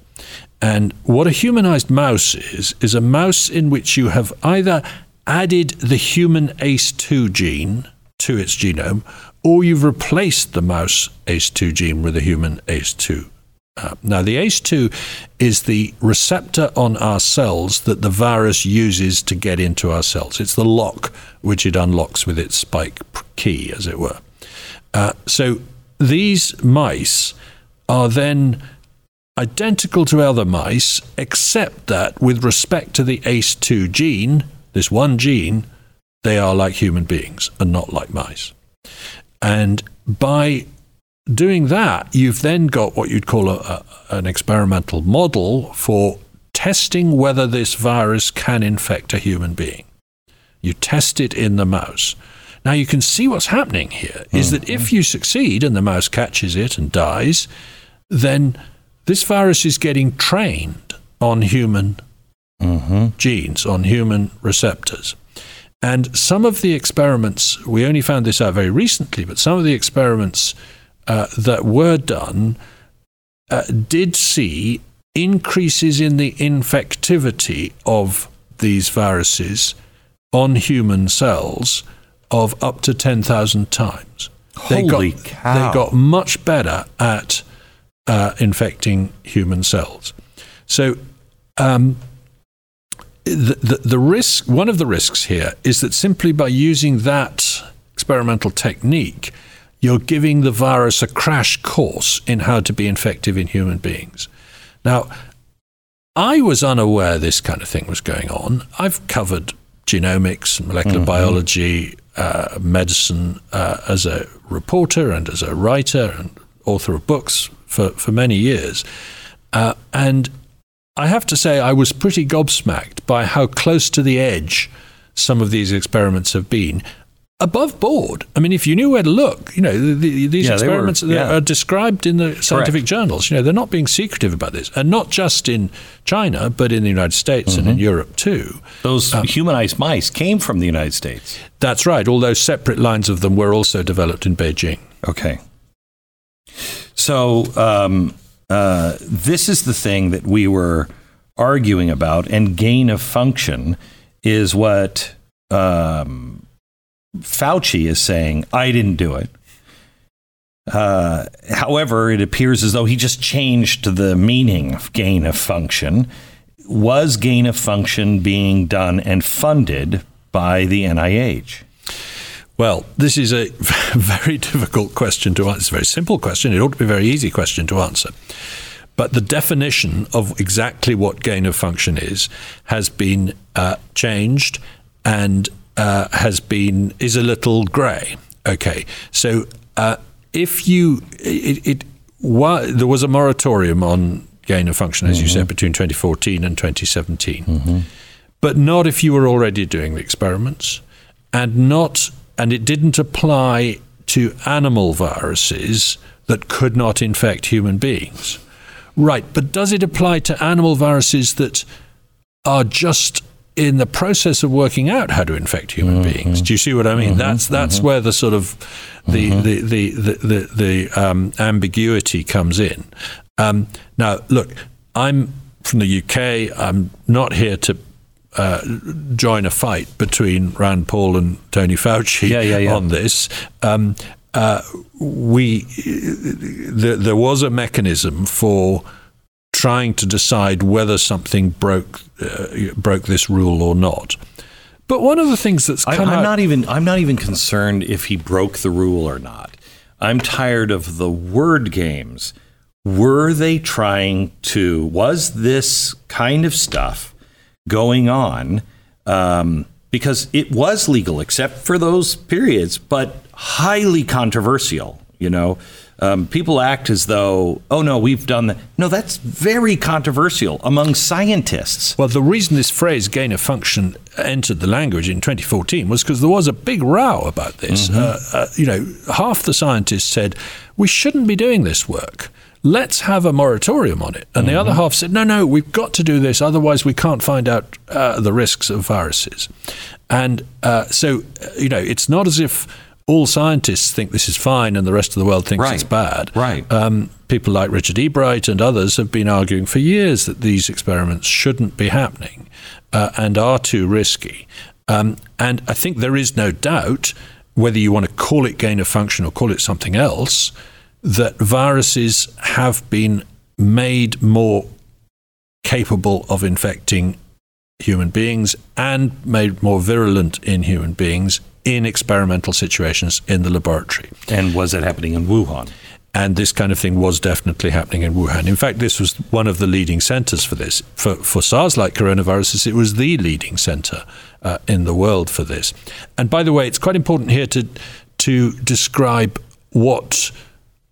And what a humanized mouse is, is a mouse in which you have either added the human ACE2 gene to its genome, or you've replaced the mouse ACE2 gene with a human ACE2. Uh, now, the ACE2 is the receptor on our cells that the virus uses to get into our cells. It's the lock which it unlocks with its spike key, as it were. Uh, so, these mice are then identical to other mice, except that with respect to the ACE2 gene, this one gene, they are like human beings and not like mice. And by doing that, you've then got what you'd call a, a, an experimental model for testing whether this virus can infect a human being. You test it in the mouse. Now you can see what's happening here is that if you succeed and the mouse catches it and dies, then this virus is getting trained on human genes, on human receptors. And some of the experiments, we only found this out very recently, but some of the experiments uh, that were done uh, did see increases in the infectivity of these viruses on human cells of up to 10,000 times. Holy they got, cow. They got much better at uh, infecting human cells. So, um, the, the, the risk, one of the risks here is that simply by using that experimental technique, you're giving the virus a crash course in how to be infective in human beings. Now, I was unaware this kind of thing was going on. I've covered genomics, molecular biology, uh, medicine uh, as a reporter and as a writer and author of books for, for many years. Uh, and I have to say, I was pretty gobsmacked by how close to the edge some of these experiments have been. Above board. I mean, if you knew where to look, you know, the, the, these Yeah, were- experiments that yeah. are described in the scientific journals. You know, they're not being secretive about this, and not just in China, but in the United States and Mm-hmm. in Europe too. Those humanized mice came from the United States. That's right. Although separate lines of them were also developed in Beijing. Okay. So um, uh, this is the thing that we were arguing about, and gain of function is what um, Fauci is saying. I didn't do it. Uh, however, it appears as though he just changed the meaning of gain of function. Was gain of function being done and funded by the NIH? Well, this is a very difficult question to answer. It's a very simple question. It ought to be a very easy question to answer. But the definition of exactly what gain of function is has been uh, changed and uh, has been is a little grey. Okay, so uh, if you it, it why, there was a moratorium on gain of function, as you said, between 2014 and 2017, but not if you were already doing the experiments, and not and it didn't apply to animal viruses that could not infect human beings. Right, but does it apply to animal viruses that are just in the process of working out how to infect human beings? Do you see what I mean? That's that's where the sort of the the the the, the, the um, ambiguity comes in. Um, now, look, I'm from the UK. I'm not here to uh, join a fight between Rand Paul and Tony Fauci Yeah, yeah, yeah. on this. Um, uh, we there, there was a mechanism for trying to decide whether something broke uh, broke this rule or not. But one of the things that's I, I'm out, not even I'm not even concerned if he broke the rule or not. I'm tired of the word games. Were they trying to? Was this kind of stuff going on? Um, because it was legal, except for those periods, but highly controversial. You know, um, people act as though, oh no, we've done that. No, that's very controversial among scientists. Well, the reason this phrase gain of function entered the language in 2014 was because there was a big row about this. Uh, uh, you know, half the scientists said, we shouldn't be doing this work. Let's have a moratorium on it. And the other half said, no, no, we've got to do this. Otherwise, we can't find out uh, the risks of viruses. And uh, so, uh, you know, it's not as if all scientists think this is fine and the rest of the world thinks Right. it's bad. Right. Um, people like Richard Ebright and others have been arguing for years that these experiments shouldn't be happening uh, and are too risky. Um, and I think there is no doubt, whether you want to call it gain of function or call it something else, that viruses have been made more capable of infecting human beings and made more virulent in human beings in experimental situations in the laboratory. And was it happening in Wuhan? and this kind of thing was definitely happening in Wuhan. In fact, this was one of the leading centers for this. For, for SARS like coronaviruses, it was the leading center uh, in the world for this. And by the way, it's quite important here to, to describe what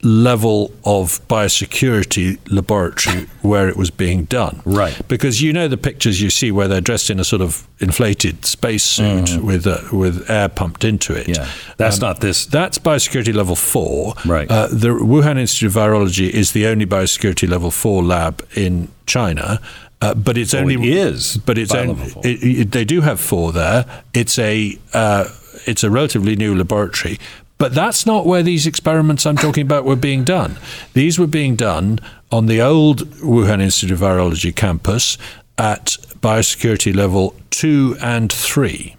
level of biosecurity laboratory where it was being done. Right. Because you know the pictures you see where they're dressed in a sort of inflated spacesuit mm. with uh, with air pumped into it. Yeah. That's um, not this. That's biosecurity level four. Right. Uh, the Wuhan Institute of Virology is the only biosecurity level four lab in China. Uh, but it's oh, only it is. But it's only it, it, they do have four there. It's a uh, it's a relatively new laboratory, but that's not where these experiments I'm talking about were being done. These were being done on the old Wuhan Institute of Virology campus at biosecurity level two and three.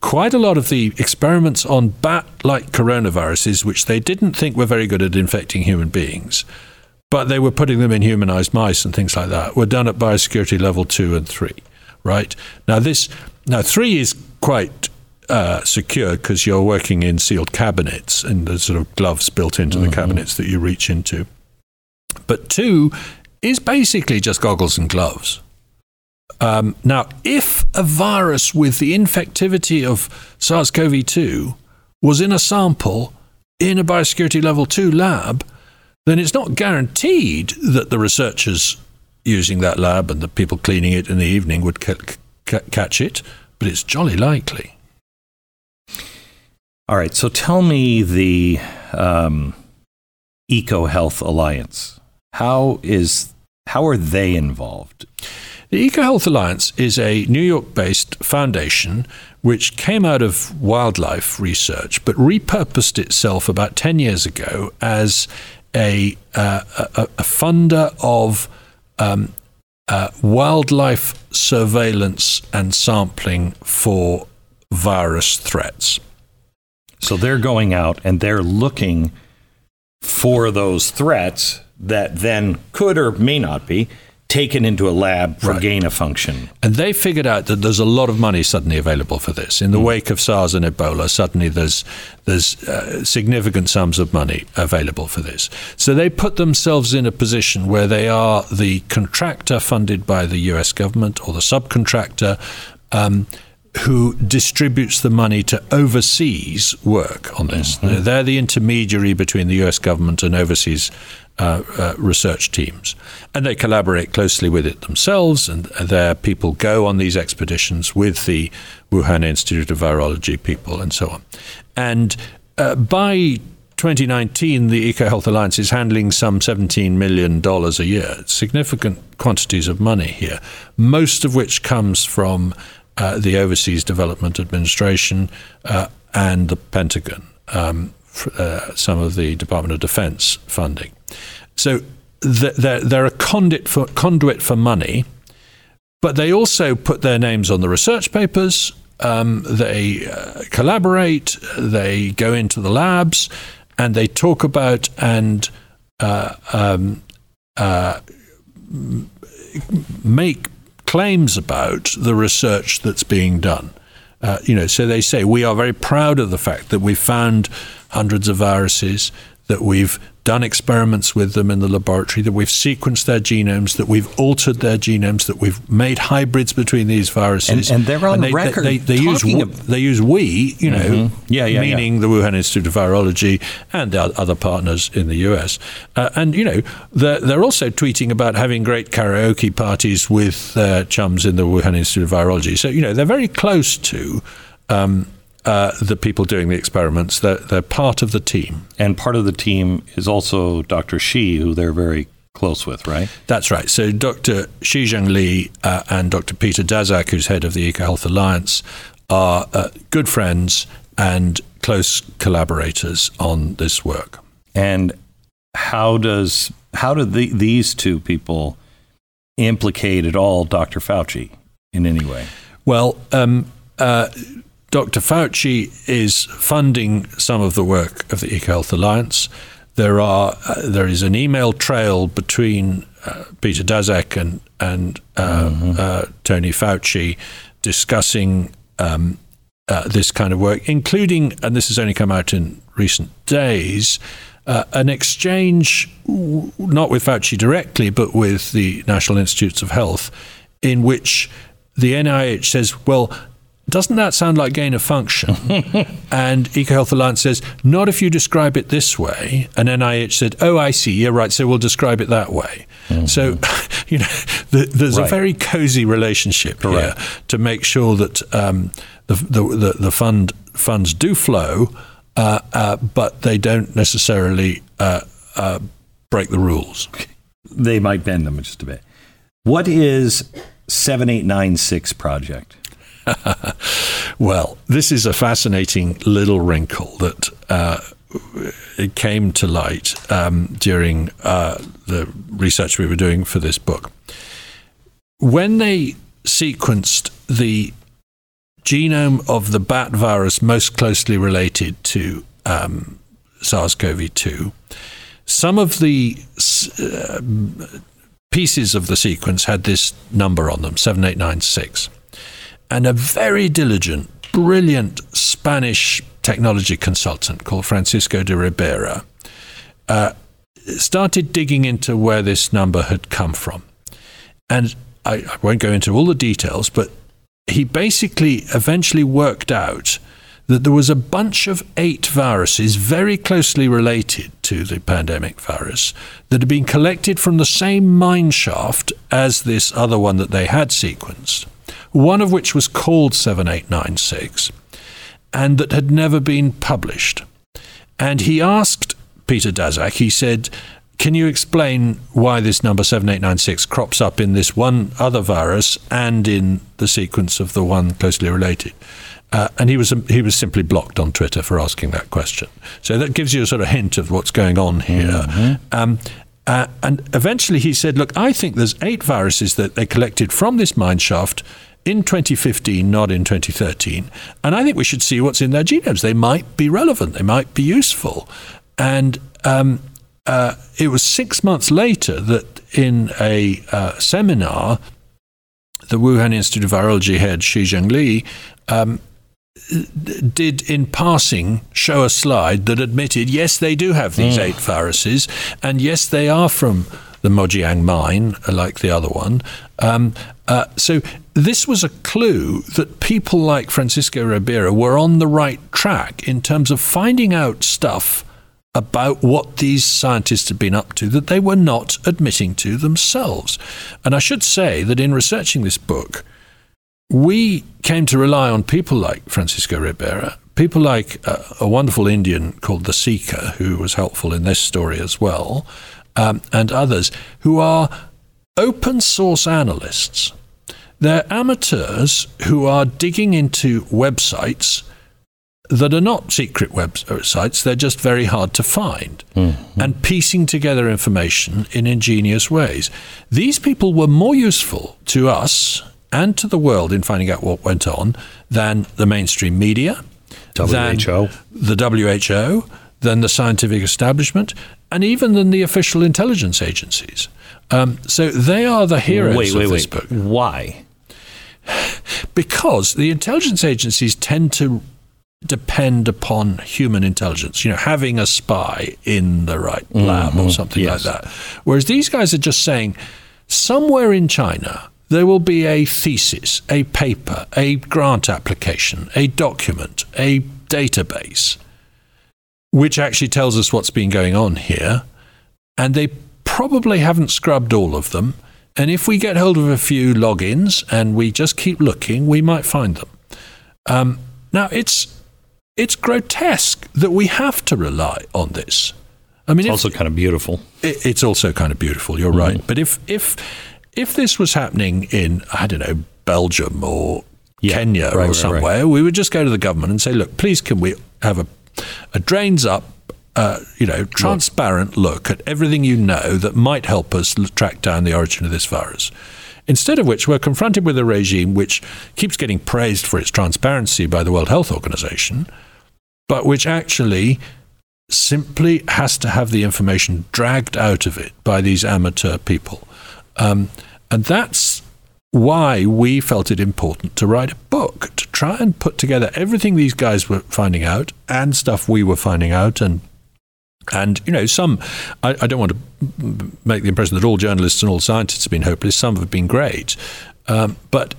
Quite a lot of the experiments on bat like coronaviruses, which they didn't think were very good at infecting human beings, but they were putting them in humanized mice and things like that, were done at biosecurity level two and three. Right? Now, this, now three is quite uh, secure because you're working in sealed cabinets and there's sort of gloves built into mm-hmm. the cabinets that you reach into. But two is basically just goggles and gloves. Um, now, if a virus with the infectivity of SARS CoV 2 was in a sample in a biosecurity level 2 lab, then it's not guaranteed that the researchers using that lab and the people cleaning it in the evening would ca- ca- catch it, but it's jolly likely. All right, so tell me the um, EcoHealth Alliance. How is how are they involved? The EcoHealth Alliance is a New York-based foundation which came out of wildlife research, but repurposed itself about ten years ago as a uh, a, a, funder of um, uh, wildlife surveillance and sampling for virus threats. So they're going out and they're looking for those threats that then could or may not be taken into a lab for right. gain of function. And they figured out that there's a lot of money suddenly available for this. In the mm. wake of SARS and Ebola, suddenly there's there's uh, significant sums of money available for this. So they put themselves in a position where they are the contractor funded by the US government or the subcontractor. Um, who distributes the money to overseas work on this. Mm-hmm. They're the intermediary between the US government and overseas uh, uh, research teams. And they collaborate closely with it themselves, and their people go on these expeditions with the Wuhan Institute of Virology people and so on. And uh, by 2019, the EcoHealth Alliance is handling some $17 million a year, significant quantities of money here, most of which comes from uh, the Overseas Development Administration uh, and the Pentagon, um, for, uh, some of the Department of Defense funding. So they're, they're a conduit for, conduit for money, but they also put their names on the research papers. Um, they uh, collaborate, they go into the labs, and they talk about and uh, um, uh, make claims about the research that's being done. Uh, you know, so they say we are very proud of the fact that we've found hundreds of viruses, that we've done experiments with them in the laboratory, that we've sequenced their genomes, that we've altered their genomes, that we've made hybrids between these viruses. And, and they're on and they, record. They, they, they use of... they use we, you know, mm-hmm. yeah, yeah, meaning yeah. the Wuhan Institute of Virology and other partners in the US. Uh, and you know, they're, they're also tweeting about having great karaoke parties with their chums in the Wuhan Institute of Virology. So you know, they're very close to. Um, uh, the people doing the experiments. They're, they're part of the team. And part of the team is also Dr. Shi, who they're very close with, right? That's right. So Dr. Shi Zhengli uh, and Dr. Peter Daszak, who's head of the EcoHealth Alliance, are uh, good friends and close collaborators on this work. And how does how do the, these two people implicate at all Dr. Fauci in any way? Well, um, uh, Dr. Fauci is funding some of the work of the EcoHealth Alliance. There are uh, there is an email trail between uh, Peter Daszak and and uh, mm-hmm. Uh, Tony Fauci discussing um, uh, this kind of work, including and this has only come out in recent days. uh, an exchange, not with Fauci directly, but with the National Institutes of Health, in which the NIH says, well, doesn't that sound like gain of function? and EcoHealth Alliance says, not if you describe it this way. And NIH said, oh, I see. Yeah, right. So we'll describe it that way. Mm-hmm. So, you know, the, there's right. a very cozy relationship Correct. here to make sure that um, the, the, the, the, fund funds do flow, uh, uh, but they don't necessarily uh, uh break the rules. They might bend them just a bit. What is 7896 project? well, this is a fascinating little wrinkle that uh, it came to light um, during uh, the research we were doing for this book. When they sequenced the genome of the bat virus most closely related to um, SARS CoV 2, some of the uh, pieces of the sequence had this number on them 7896 and a very diligent, brilliant Spanish technology consultant called Francisco de Ribera uh, started digging into where this number had come from. And I, I won't go into all the details, but he basically eventually worked out that there was a bunch of eight viruses very closely related to the pandemic virus that had been collected from the same mine shaft as this other one that they had sequenced one of which was called 7896 and that had never been published. And he asked Peter Daszak, he said, Can you explain why this number 7896 crops up in this one other virus and in the sequence of the one closely related? Uh, and he was he was simply blocked on Twitter for asking that question. So that gives you a sort of hint of what's going on here. Mm-hmm. Um, uh, and eventually he said, "Look, I think there's eight viruses that they collected from this mine shaft in 2015, not in 2013. And I think we should see what's in their genomes. They might be relevant, they might be useful. And um, uh, it was six months later that in a uh, seminar, the Wuhan Institute of Virology head Shi Zhengli um, did in passing show a slide that admitted yes, they do have these mm. eight viruses, and yes, they are from the Mojiang mine, like the other one. Um, uh, so this was a clue that people like Francisco Ribera were on the right track in terms of finding out stuff about what these scientists had been up to that they were not admitting to themselves. And I should say that in researching this book, we came to rely on people like Francisco Ribera, people like a, a wonderful Indian called the Seeker, who was helpful in this story as well, um, and others who are open source analysts. They're amateurs who are digging into websites that are not secret websites, they're just very hard to find, mm-hmm. and piecing together information in ingenious ways. These people were more useful to us and to the world in finding out what went on than the mainstream media, WHO. than the WHO, than the scientific establishment, and even than the official intelligence agencies. Um, so they are the heroes wait, wait, of this wait. book. Why? Because the intelligence agencies tend to depend upon human intelligence, you know, having a spy in the right mm-hmm. lab or something yes. like that. Whereas these guys are just saying, somewhere in China, there will be a thesis, a paper, a grant application, a document, a database which actually tells us what's been going on here. And they probably haven't scrubbed all of them. And if we get hold of a few logins and we just keep looking, we might find them. Um, now, it's, it's grotesque that we have to rely on this. I mean, it's if, also kind of beautiful. It, it's also kind of beautiful. You're mm-hmm. right. But if if if this was happening in I don't know Belgium or yeah, Kenya right, or right, somewhere, right. we would just go to the government and say, "Look, please, can we have a a drains up, uh, you know, transparent look at everything you know that might help us track down the origin of this virus. Instead of which, we're confronted with a regime which keeps getting praised for its transparency by the World Health Organization, but which actually simply has to have the information dragged out of it by these amateur people. Um, and that's why we felt it important to write a book to try and put together everything these guys were finding out and stuff we were finding out and And, you know, some, I, I, don't want to make the impression that all journalists and all scientists have been hopeless. Some have been great. Um, but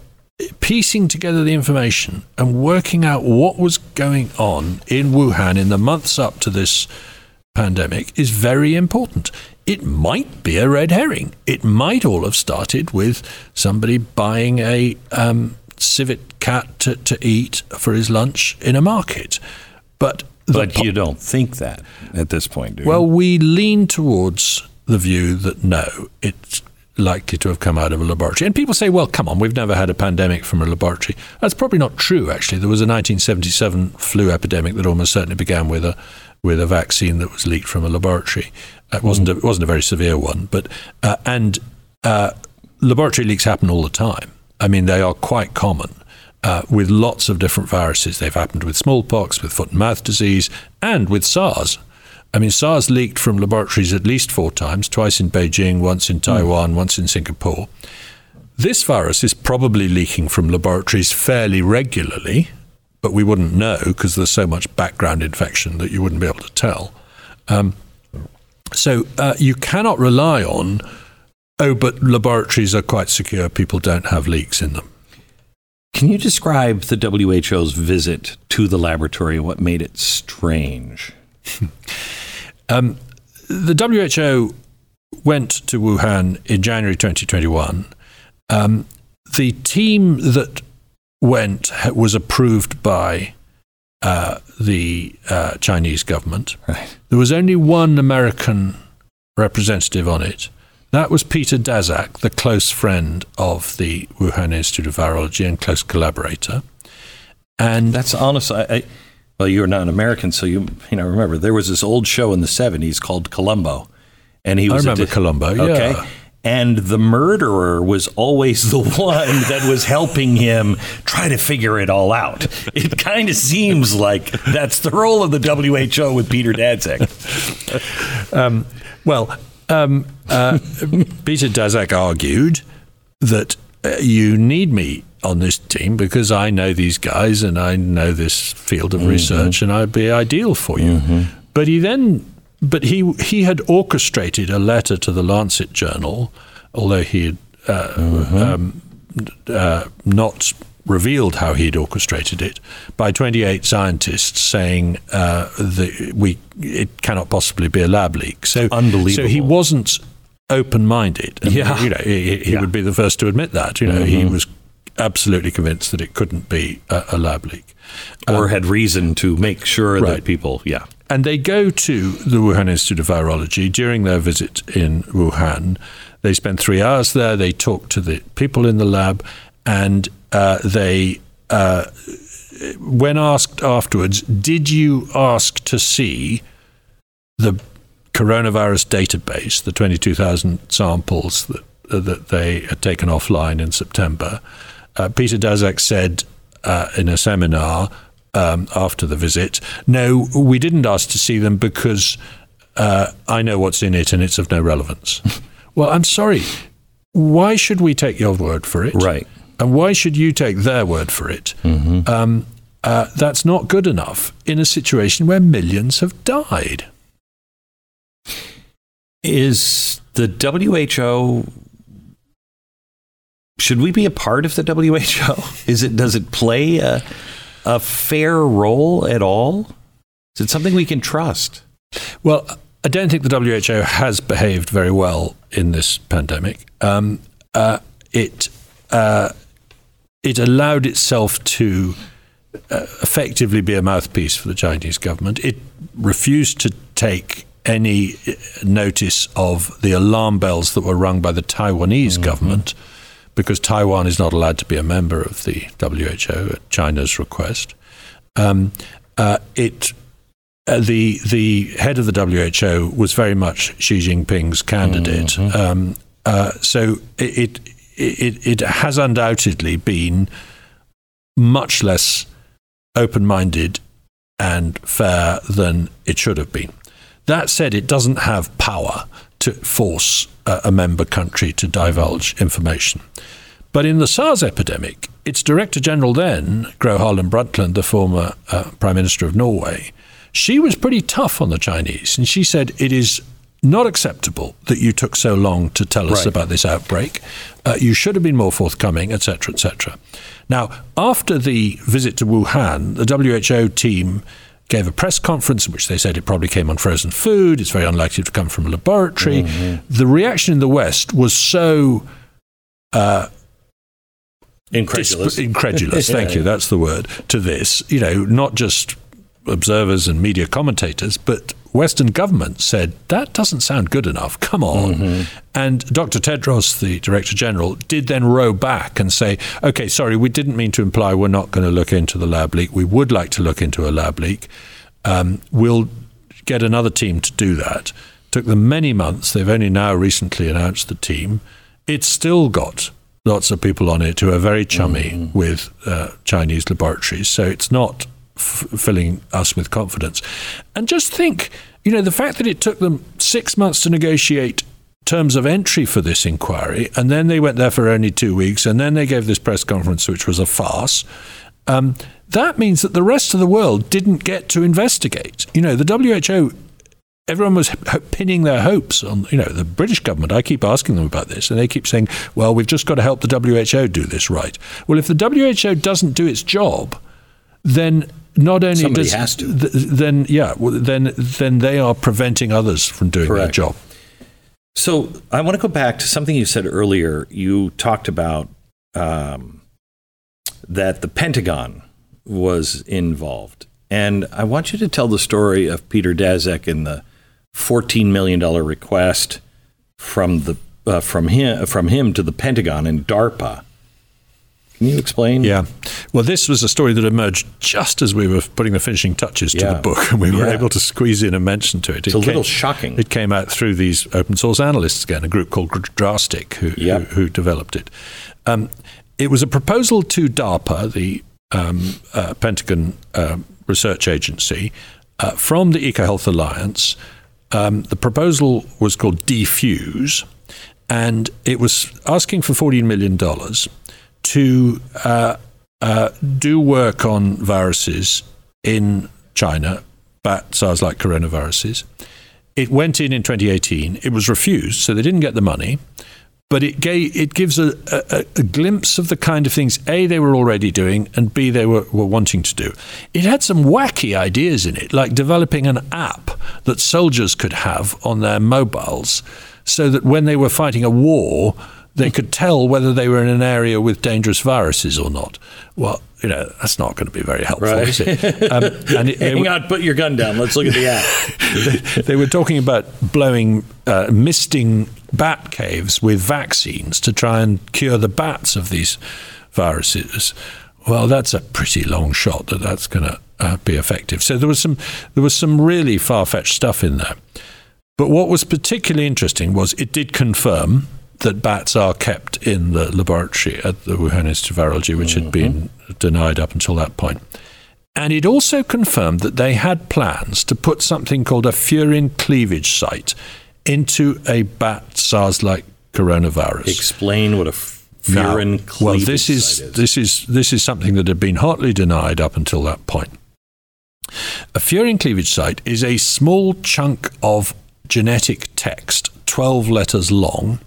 piecing together the information and working out what was going on in Wuhan in the months up to this pandemic is very important. It might be a red herring. It might all have started with somebody buying a um, civet cat to, to eat for his lunch in a market. But but po- you don't think that at this point, do you? Well, we lean towards the view that no, it's likely to have come out of a laboratory. And people say, well, come on, we've never had a pandemic from a laboratory. That's probably not true, actually. There was a 1977 flu epidemic that almost certainly began with a with a vaccine that was leaked from a laboratory. It wasn't a, it wasn't a very severe one, but uh, and uh, laboratory leaks happen all the time. I mean, they are quite common uh, with lots of different viruses. They've happened with smallpox, with foot and mouth disease, and with SARS. I mean, SARS leaked from laboratories at least four times, twice in Beijing, once in Taiwan, mm. once in Singapore. This virus is probably leaking from laboratories fairly regularly, but we wouldn't know because there's so much background infection that you wouldn't be able to tell. Um, so uh, you cannot rely on, oh, but laboratories are quite secure, people don't have leaks in them. Can you describe the WHO's visit to the laboratory and what made it strange? um, the WHO went to Wuhan in January 2021. Um, the team that went was approved by uh, the uh, Chinese government. Right. There was only one American representative on it, that was Peter Daszak, the close friend of the Wuhan Institute of Virology and close collaborator. And that's honest. I, I, well, you're not an American, so you you know remember there was this old show in the '70s called Columbo, and he was I remember di- Columbo. Okay. Yeah. And the murderer was always the one that was helping him try to figure it all out. It kind of seems like that's the role of the WHO with Peter Daszak. um, well, um, uh, Peter Daszak argued that uh, you need me on this team because I know these guys and I know this field of mm-hmm. research and I'd be ideal for you. Mm-hmm. But he then, but he he had orchestrated a letter to the Lancet Journal, although he had uh, mm-hmm. um, uh, not revealed how he'd orchestrated it by 28 scientists saying uh, that we it cannot possibly be a lab leak. So unbelievable. So he wasn't open-minded. And, yeah, you know, he, he yeah. would be the first to admit that. You know, mm-hmm. he was absolutely convinced that it couldn't be a, a lab leak, or um, had reason to make sure right. that people, yeah. And they go to the Wuhan Institute of Virology during their visit in Wuhan. They spend three hours there. They talk to the people in the lab, and uh, they, uh, when asked afterwards, did you ask to see the coronavirus database, the 22,000 samples that, uh, that they had taken offline in September? Uh, Peter Daszak said uh, in a seminar um, after the visit, no, we didn't ask to see them because uh, I know what's in it and it's of no relevance. well, I'm sorry. Why should we take your word for it? Right. And why should you take their word for it? Mm-hmm. Um, uh, that's not good enough in a situation where millions have died. Is the WHO should we be a part of the WHO? Is it does it play a, a fair role at all? Is it something we can trust? Well, I don't think the WHO has behaved very well in this pandemic. Um, uh, it uh, it allowed itself to uh, effectively be a mouthpiece for the Chinese government. It refused to take any uh, notice of the alarm bells that were rung by the Taiwanese mm-hmm. government because Taiwan is not allowed to be a member of the WHO at China's request. Um, uh, it uh, the the head of the WHO was very much Xi Jinping's candidate. Mm-hmm. Um, uh, so it, it it, it has undoubtedly been much less open minded and fair than it should have been. That said, it doesn't have power to force a, member country to divulge information. But in the SARS epidemic, its Director General then, Gro Harlem Brundtland, the former uh, Prime Minister of Norway, she was pretty tough on the Chinese, and she said it is not acceptable that you took so long to tell us Right. about this outbreak. Uh, you should have been more forthcoming, etc., etc. Now, after the visit to Wuhan, the WHO team gave a press conference in which they said it probably came on frozen food. It's very unlikely to come from a laboratory. The reaction in the West was so Incredulous. Dis- incredulous. Thank Yeah, you. That's the word to this. You know, not just observers and media commentators, but Western governments said that doesn't sound good enough. Come on. Mm-hmm. And Dr. Tedros, the Director General, did then row back and say, "Okay, sorry, we didn't mean to imply we're not going to look into the lab leak. We would like to look into a lab leak. Um, we'll get another team to do that." Took them many months. They've only now recently announced the team. It's still got lots of people on it who are very chummy with uh, Chinese laboratories. So it's not f- filling us with confidence. And just think, you know, the fact that it took them six months to negotiate terms of entry for this inquiry, and then they went there for only two weeks, and then they gave this press conference, which was a farce. Um, that means that the rest of the world didn't get to investigate. You know, the WHO everyone was pinning their hopes on you know the British government. I keep asking them about this, and they keep saying, "Well, we've just got to help the WHO do this right." Well, if the WHO doesn't do its job, then not only Somebody does has to. th- then yeah, then then they are preventing others from doing their job. So I want to go back to something you said earlier. You talked about um, that the Pentagon was involved, and I want you to tell the story of Peter Daszak and the fourteen million dollar request from the uh, from him from him to the Pentagon and DARPA. Can you explain? Yeah. Well, this was a story that emerged just as we were putting the finishing touches to Yeah. the book, and we were Yeah. able to squeeze in a mention to it. It's it a little shocking. It came out through these open source analysts again, a group called Drastic, who, Yeah. who, who developed it. Um, it was a proposal to DARPA, the um, uh, Pentagon um Research Agency, uh, from the EcoHealth Alliance. Um, the proposal was called Defuse, and it was asking for $14 million to uh, uh, do work on viruses in China, bat SARS like coronaviruses. It went in in 2018. It was refused, so they didn't get the money. But it gave, it gives a, a, a glimpse of the kind of things A they were already doing and B they were, were wanting to do. It had some wacky ideas in it, like developing an app that soldiers could have on their mobiles, so that when they were fighting a war, they could tell whether they were in an area with dangerous viruses or not. Well, you know that's not going to be very helpful, Right. is it? Um, and it, they Hang on, put your gun down. Let's look at the app. they were talking about blowing, uh, misting bat caves with vaccines to try and cure the bats of these viruses. Well, that's a pretty long shot that that's going to uh, be effective. So there was some there was some really far fetched stuff in there. But what was particularly interesting was it did confirm that bats are kept in the laboratory at the Wuhan Institute of Virology, which had mm-hmm. been denied up until that point. And it also confirmed that they had plans to put something called a furin cleavage site into a bat SARS like coronavirus. Explain what a f- Now, furin well, cleavage this is, site is. this is this is something that had been hotly denied up until that point. A furin cleavage site is a small chunk of genetic text, 12 letters long,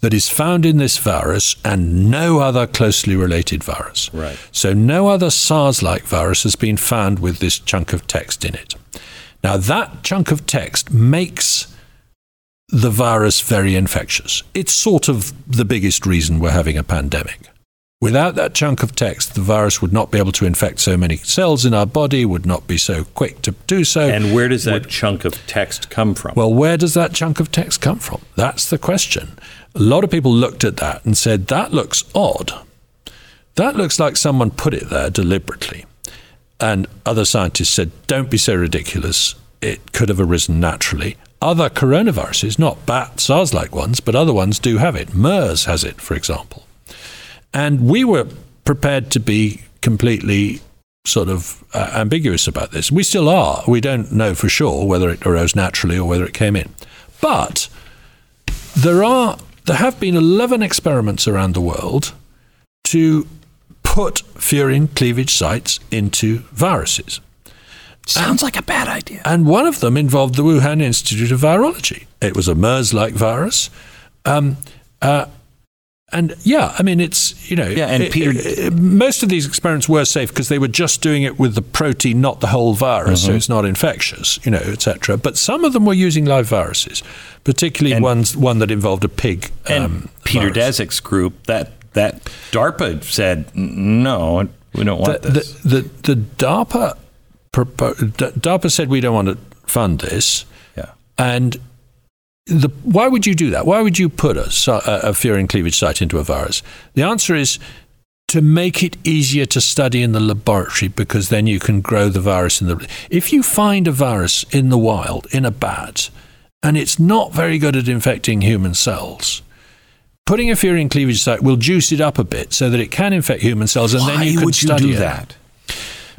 that is found in this virus and no other closely related virus. Right. So no other SARS-like virus has been found with this chunk of text in it. Now that chunk of text makes the virus very infectious. It's sort of the biggest reason we're having a pandemic. Without that chunk of text, the virus would not be able to infect so many cells in our body, would not be so quick to do so. and where does that chunk of text come from? Well, where does that chunk of text come from? That's the question. A lot of people looked at that and said, that looks odd. That looks like someone put it there deliberately. And other scientists said, don't be so ridiculous. It could have arisen naturally. Other coronaviruses, not bat SARS like ones, but other ones do have it. MERS has it, for example. And we were prepared to be completely sort of uh, ambiguous about this. We still are. We don't know for sure whether it arose naturally or whether it came in. But there are there have been 11 experiments around the world to put furin cleavage sites into viruses. Sounds like a bad idea. And one of them involved the Wuhan Institute of Virology. It was a MERS like virus. Um, uh, and yeah, I mean, it's, you know, yeah, and it, Peter, it, it, most of these experiments were safe because they were just doing it with the protein, not the whole virus, mm-hmm. so it's not infectious, you know, etc. But some of them were using live viruses, particularly and, ones, one that involved a pig. And um, Peter virus. Daszak's group, that, that DARPA said, no, we don't want the, this. The, the, the DARPA DARPA said we don't want to fund this. Yeah. And the, why would you do that? Why would you put a, a, furin cleavage site into a virus? The answer is to make it easier to study in the laboratory because then you can grow the virus in the. If you find a virus in the wild in a bat and it's not very good at infecting human cells, putting a furin cleavage site will juice it up a bit so that it can infect human cells, and Why then you can study you it. that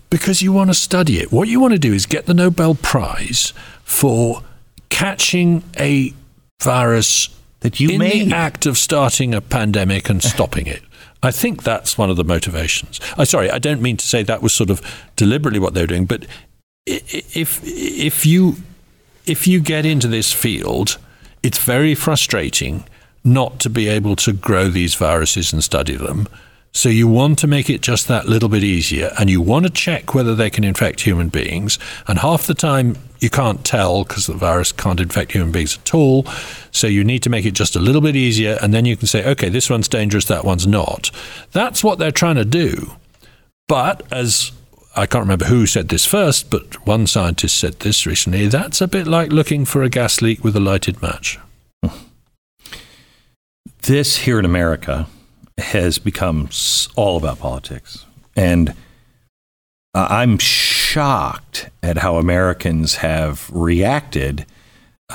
because you want to study it. What you want to do is get the Nobel Prize for catching a virus that you in made. the act of starting a pandemic and stopping it. I think that's one of the motivations. I sorry, I don't mean to say that was sort of deliberately what they were doing, but if if you if you get into this field, it's very frustrating not to be able to grow these viruses and study them so you want to make it just that little bit easier, and you want to check whether they can infect human beings. And half the time you can't tell because the virus can't infect human beings at all. So you need to make it just a little bit easier, and then you can say, okay, this one's dangerous, that one's not. That's what they're trying to do. But as I can't remember who said this first, but one scientist said this recently that's a bit like looking for a gas leak with a lighted match. This here in America has become all about politics. And I'm shocked at how Americans have reacted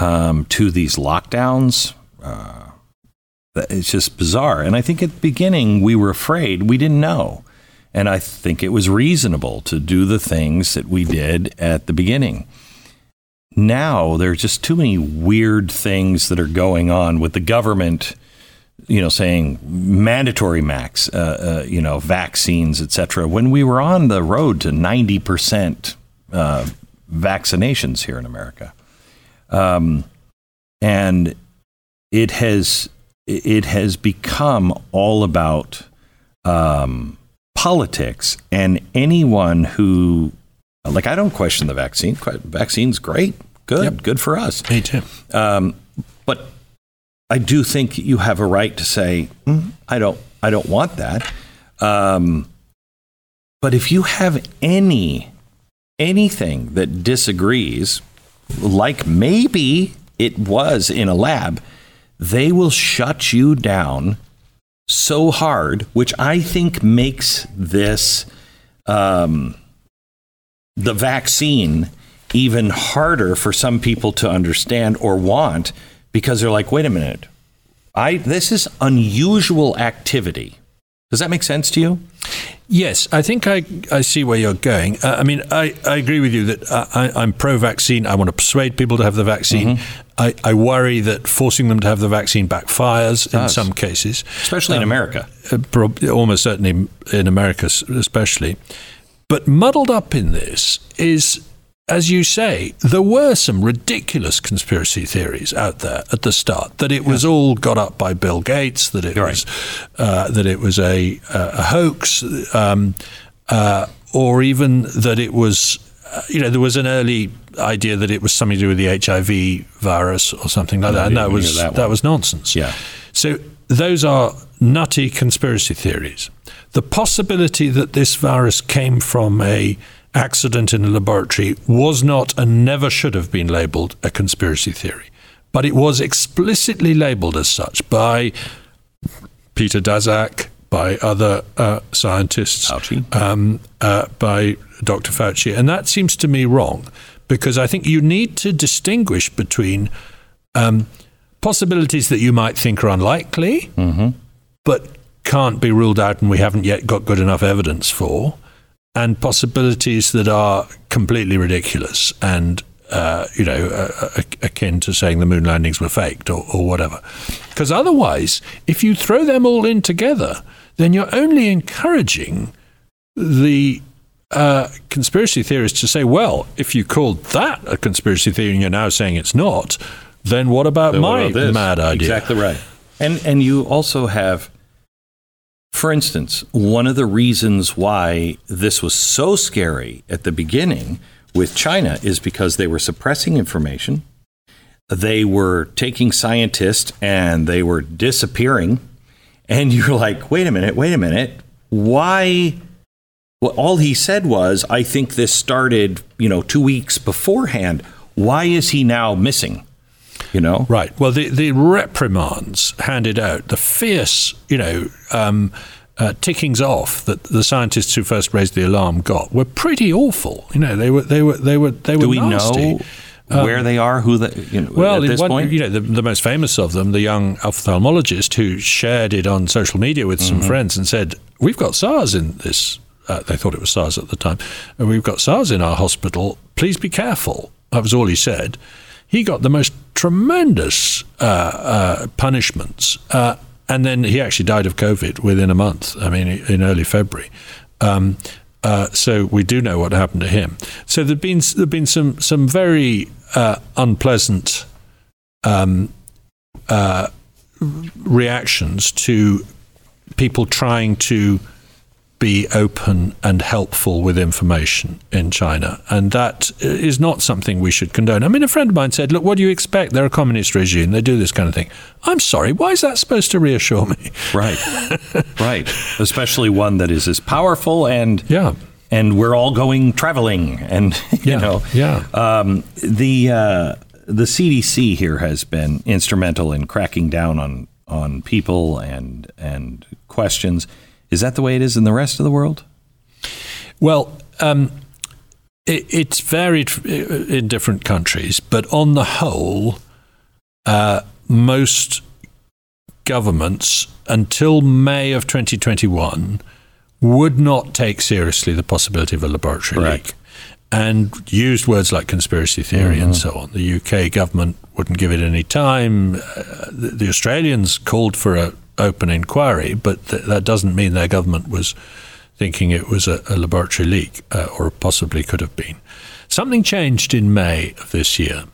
um, to these lockdowns. Uh, it's just bizarre. And I think at the beginning we were afraid, we didn't know. And I think it was reasonable to do the things that we did at the beginning. Now there's just too many weird things that are going on with the government you know, saying mandatory max, uh, uh, you know, vaccines, et cetera, when we were on the road to 90% uh, vaccinations here in America. Um, and it has, it has become all about um, politics and anyone who, like, I don't question the vaccine. Vaccine's great. Good. Yep. Good for us. Me too. Um, but I do think you have a right to say, mm, I don't, I don't want that. Um, but if you have any anything that disagrees, like maybe it was in a lab, they will shut you down so hard, which I think makes this um, the vaccine even harder for some people to understand or want because they're like, wait a minute, I this is unusual activity. Does that make sense to you? Yes, I think I, I see where you're going. Uh, I mean, I, I agree with you that uh, I, am pro vaccine. I want to persuade people to have the vaccine. Mm-hmm. I, I worry that forcing them to have the vaccine backfires in some cases, especially um, in America. Uh, almost certainly in America, especially. But muddled up in this is as you say, there were some ridiculous conspiracy theories out there at the start that it was all got up by Bill Gates, that it was uh, that it was a, a hoax, um, uh, or even that it was. Uh, you know, there was an early idea that it was something to do with the HIV virus or something like that, and that was that, that was nonsense. Yeah. So those are nutty conspiracy theories. The possibility that this virus came from a accident in a laboratory was not and never should have been labeled a conspiracy theory. But it was explicitly labeled as such by Peter Daszak, by other uh, scientists, um, uh, by Dr. Fauci. And that seems to me wrong because I think you need to distinguish between um, possibilities that you might think are unlikely, mm-hmm. but can't be ruled out and we haven't yet got good enough evidence for, and possibilities that are completely ridiculous and uh, you know, uh, akin to saying the moon landings were faked or, or whatever. Because otherwise, if you throw them all in together, then you're only encouraging the uh, conspiracy theorists to say, well, if you called that a conspiracy theory and you're now saying it's not, then what about Then what my about mad idea? Exactly right. And and you also have, for instance, one of the reasons why this was so scary at the beginning with China is because they were suppressing information. They were taking scientists and they were disappearing. And you're like, wait a minute, wait a minute. Why? Well, all he said was, I think this started, you know, two weeks beforehand. Why is he now missing? You know? Right. Well, the, the reprimands handed out, the fierce, you know, um, uh, tickings off that the scientists who first raised the alarm got were pretty awful. You know, they were they were they were they were Do we nasty. know where they are? Who the you know, Well, at this one, point? you know, the, the most famous of them, the young ophthalmologist who shared it on social media with Mm-hmm. some friends and said, "We've got SARS in this." Uh, they thought it was SARS at the time. "And We've got SARS in our hospital. Please be careful. That was all he said. He got the most tremendous uh, uh, punishments, uh, and then he actually died of COVID within a month. I mean, in early February. Um, uh, so we do know what happened to him. So there've been there've been some some very uh, unpleasant um, uh, reactions to people trying to be open and helpful with information in China. And that is not something we should condone. I mean, a friend of mine said, Look, what do you expect? They're a communist regime. They do this kind of thing. I'm sorry. Why is that supposed to reassure me? right, right. Especially one that is as powerful and Yeah. and we're all going traveling and you Yeah, know yeah. um, the uh, the CDC here has been instrumental in cracking down on on people and and questions. Is that the way it is in the rest of the world? Well, um, it, it's varied in different countries, but on the whole, uh, most governments until May of 2021 would not take seriously the possibility of a laboratory Right. leak and used words like conspiracy theory and so on. The UK government wouldn't give it any time. Uh, the, the Australians called for a open inquiry, but th- that doesn't mean their government was thinking it was a, a laboratory leak, uh, or possibly could have been. Something changed in May of this year.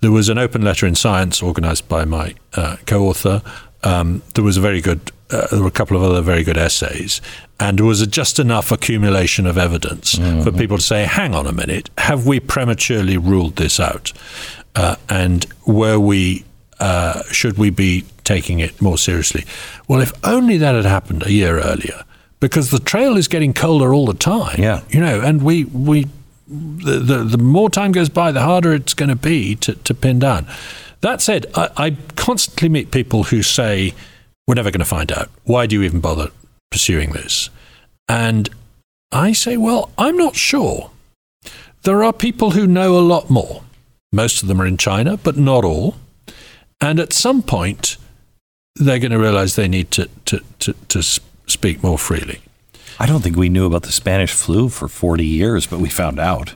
There was an open letter in Science organised by my uh, co-author. Um, there was a very good. Uh, there were a couple of other very good essays, and there was a just enough accumulation of evidence for people to say, "Hang on a minute, have we prematurely ruled this out? Uh, and were we? Uh, should we be taking it more seriously?" Well, if only that had happened a year earlier, because the trail is getting colder all the time. Yeah. you know, and we we the, the, the more time goes by, the harder it's going to be to, to pin down. That said, I, I constantly meet people who say, We're never going to find out. Why do you even bother pursuing this? And I say, Well, I'm not sure. There are people who know a lot more. Most of them are in China, but not all. And at some point, they're going to realize they need to, to, to, to speak more freely. I don't think we knew about the Spanish flu for 40 years, but we found out.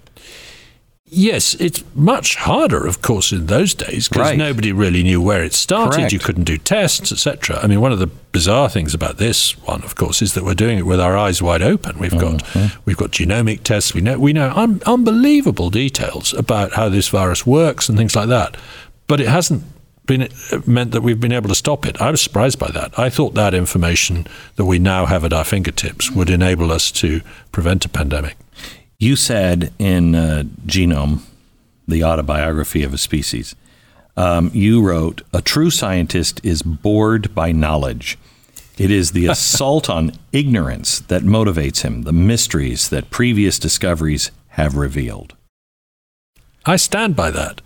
Yes, it's much harder, of course, in those days because Right. nobody really knew where it started. Correct. You couldn't do tests, etc. I mean, one of the bizarre things about this one, of course, is that we're doing it with our eyes wide open. We've got Mm-hmm. we've got genomic tests. We know we know un- unbelievable details about how this virus works and things like that, but it hasn't been meant that we've been able to stop it. I was surprised by that. I thought that information that we now have at our fingertips would enable us to prevent a pandemic. You said in uh, Genome, the autobiography of a species, um, you wrote, A true scientist is bored by knowledge. It is the assault on ignorance that motivates him, the mysteries that previous discoveries have revealed. I stand by that.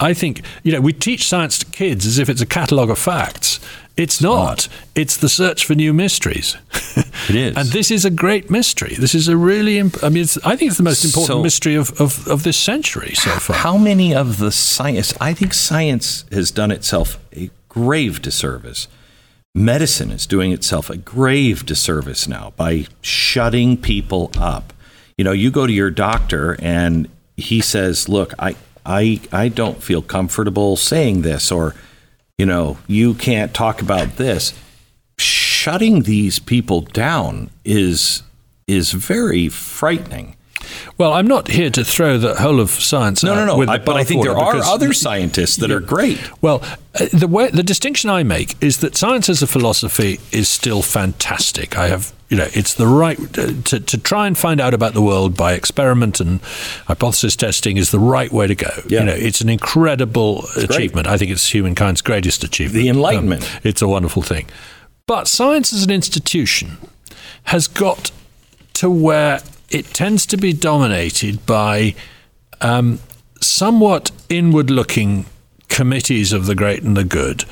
I think, you know, we teach science to kids as if it's a catalogue of facts. It's not. It's the search for new mysteries. It is. and this is a great mystery. This is a really, imp- I mean, it's, I think it's the most important So- mystery of, of, of this century so far. How many of the science? I think science has done itself a grave disservice. Medicine is doing itself a grave disservice now by shutting people up. You know, you go to your doctor and he says, "Look, I I I don't feel comfortable saying this or you know, you can't talk about this." Shutting these people down is is very frightening. Well, I'm not here to throw the whole of science. No, no, no. With I, but I think there are other scientists that are great. Well, uh, the way the distinction I make is that science as a philosophy is still fantastic. I have you know, it's the right uh, to, to try and find out about the world by experiment and hypothesis testing is the right way to go. Yeah. You know, it's an incredible it's achievement. Great. I think it's humankind's greatest achievement. The Enlightenment. Um, it's a wonderful thing. But science as an institution has got to where it tends to be dominated by um, somewhat inward looking committees of the great and the good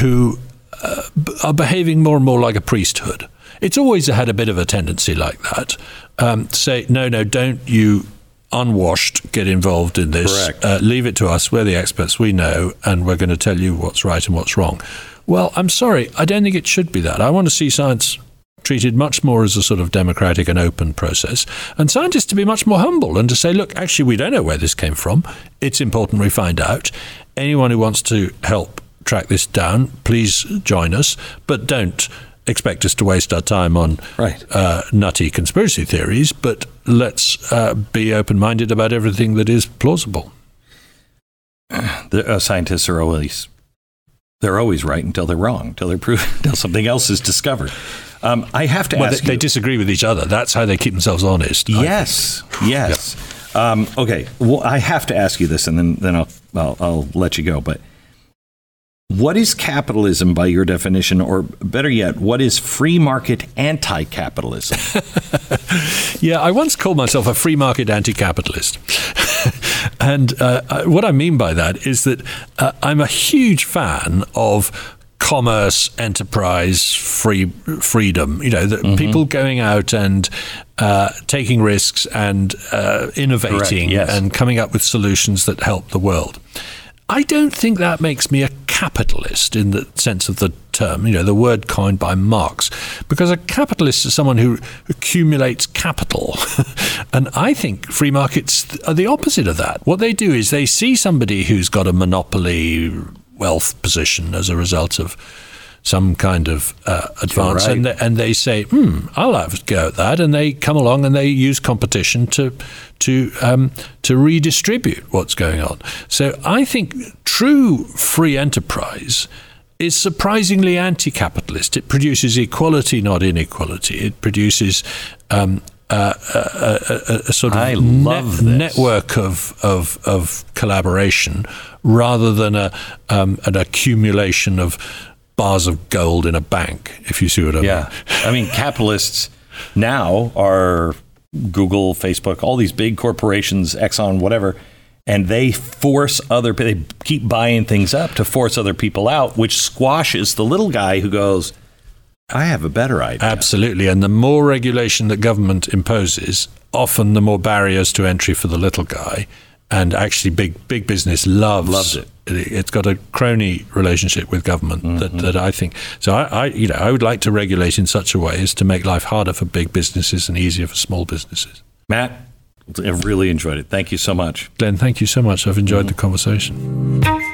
who uh, are behaving more and more like a priesthood. It's always had a bit of a tendency like that. Um, say, no, no, don't you unwashed get involved in this. Uh, leave it to us. We're the experts. We know, and we're going to tell you what's right and what's wrong. Well, I'm sorry. I don't think it should be that. I want to see science treated much more as a sort of democratic and open process, and scientists to be much more humble and to say, look, actually, we don't know where this came from. It's important we find out. Anyone who wants to help track this down, please join us, but don't expect us to waste our time on right. uh, nutty conspiracy theories, but let's uh, be open minded about everything that is plausible. The uh, scientists are always they're always right until they're wrong, until they're proven, until something else is discovered. Um, I have to well, ask. They, they, disagree with each other. That's how they keep themselves honest. Yes, yes. Um, okay. Well, I have to ask you this, and then then I'll, I'll I'll let you go. But what is capitalism by your definition, or better yet, what is free market anti capitalism? yeah, I once called myself a free market anti capitalist. and uh, uh, what I mean by that is that uh, I'm a huge fan of commerce, enterprise, free freedom. You know, mm-hmm. people going out and uh, taking risks and uh, innovating yes. and coming up with solutions that help the world. I don't think that makes me a capitalist in the sense of the term, you know, the word coined by Marx, because a capitalist is someone who accumulates capital. and I think free markets are the opposite of that. What they do is they see somebody who's got a monopoly wealth position as a result of some kind of uh, advance, right. and, they, and they say, "Hmm, I'll have a go at that," and they come along and they use competition to to um, to redistribute what's going on. So I think true free enterprise is surprisingly anti-capitalist. It produces equality, not inequality. It produces um, a, a, a, sort of net, network of, of, of collaboration rather than a, um, an accumulation of bars of gold in a bank, if you see what I yeah. mean. Yeah. I mean, capitalists now are Google, Facebook, all these big corporations, Exxon, whatever, and they force other they keep buying things up to force other people out, which squashes the little guy who goes, I have a better idea. Absolutely. And the more regulation that government imposes, often the more barriers to entry for the little guy and actually big big business loves loves it. It's got a crony relationship with government mm-hmm. that, that I think. So I, I, you know I would like to regulate in such a way as to make life harder for big businesses and easier for small businesses. Matt, I've really enjoyed it. Thank you so much, Glenn. Thank you so much. I've enjoyed mm-hmm. the conversation.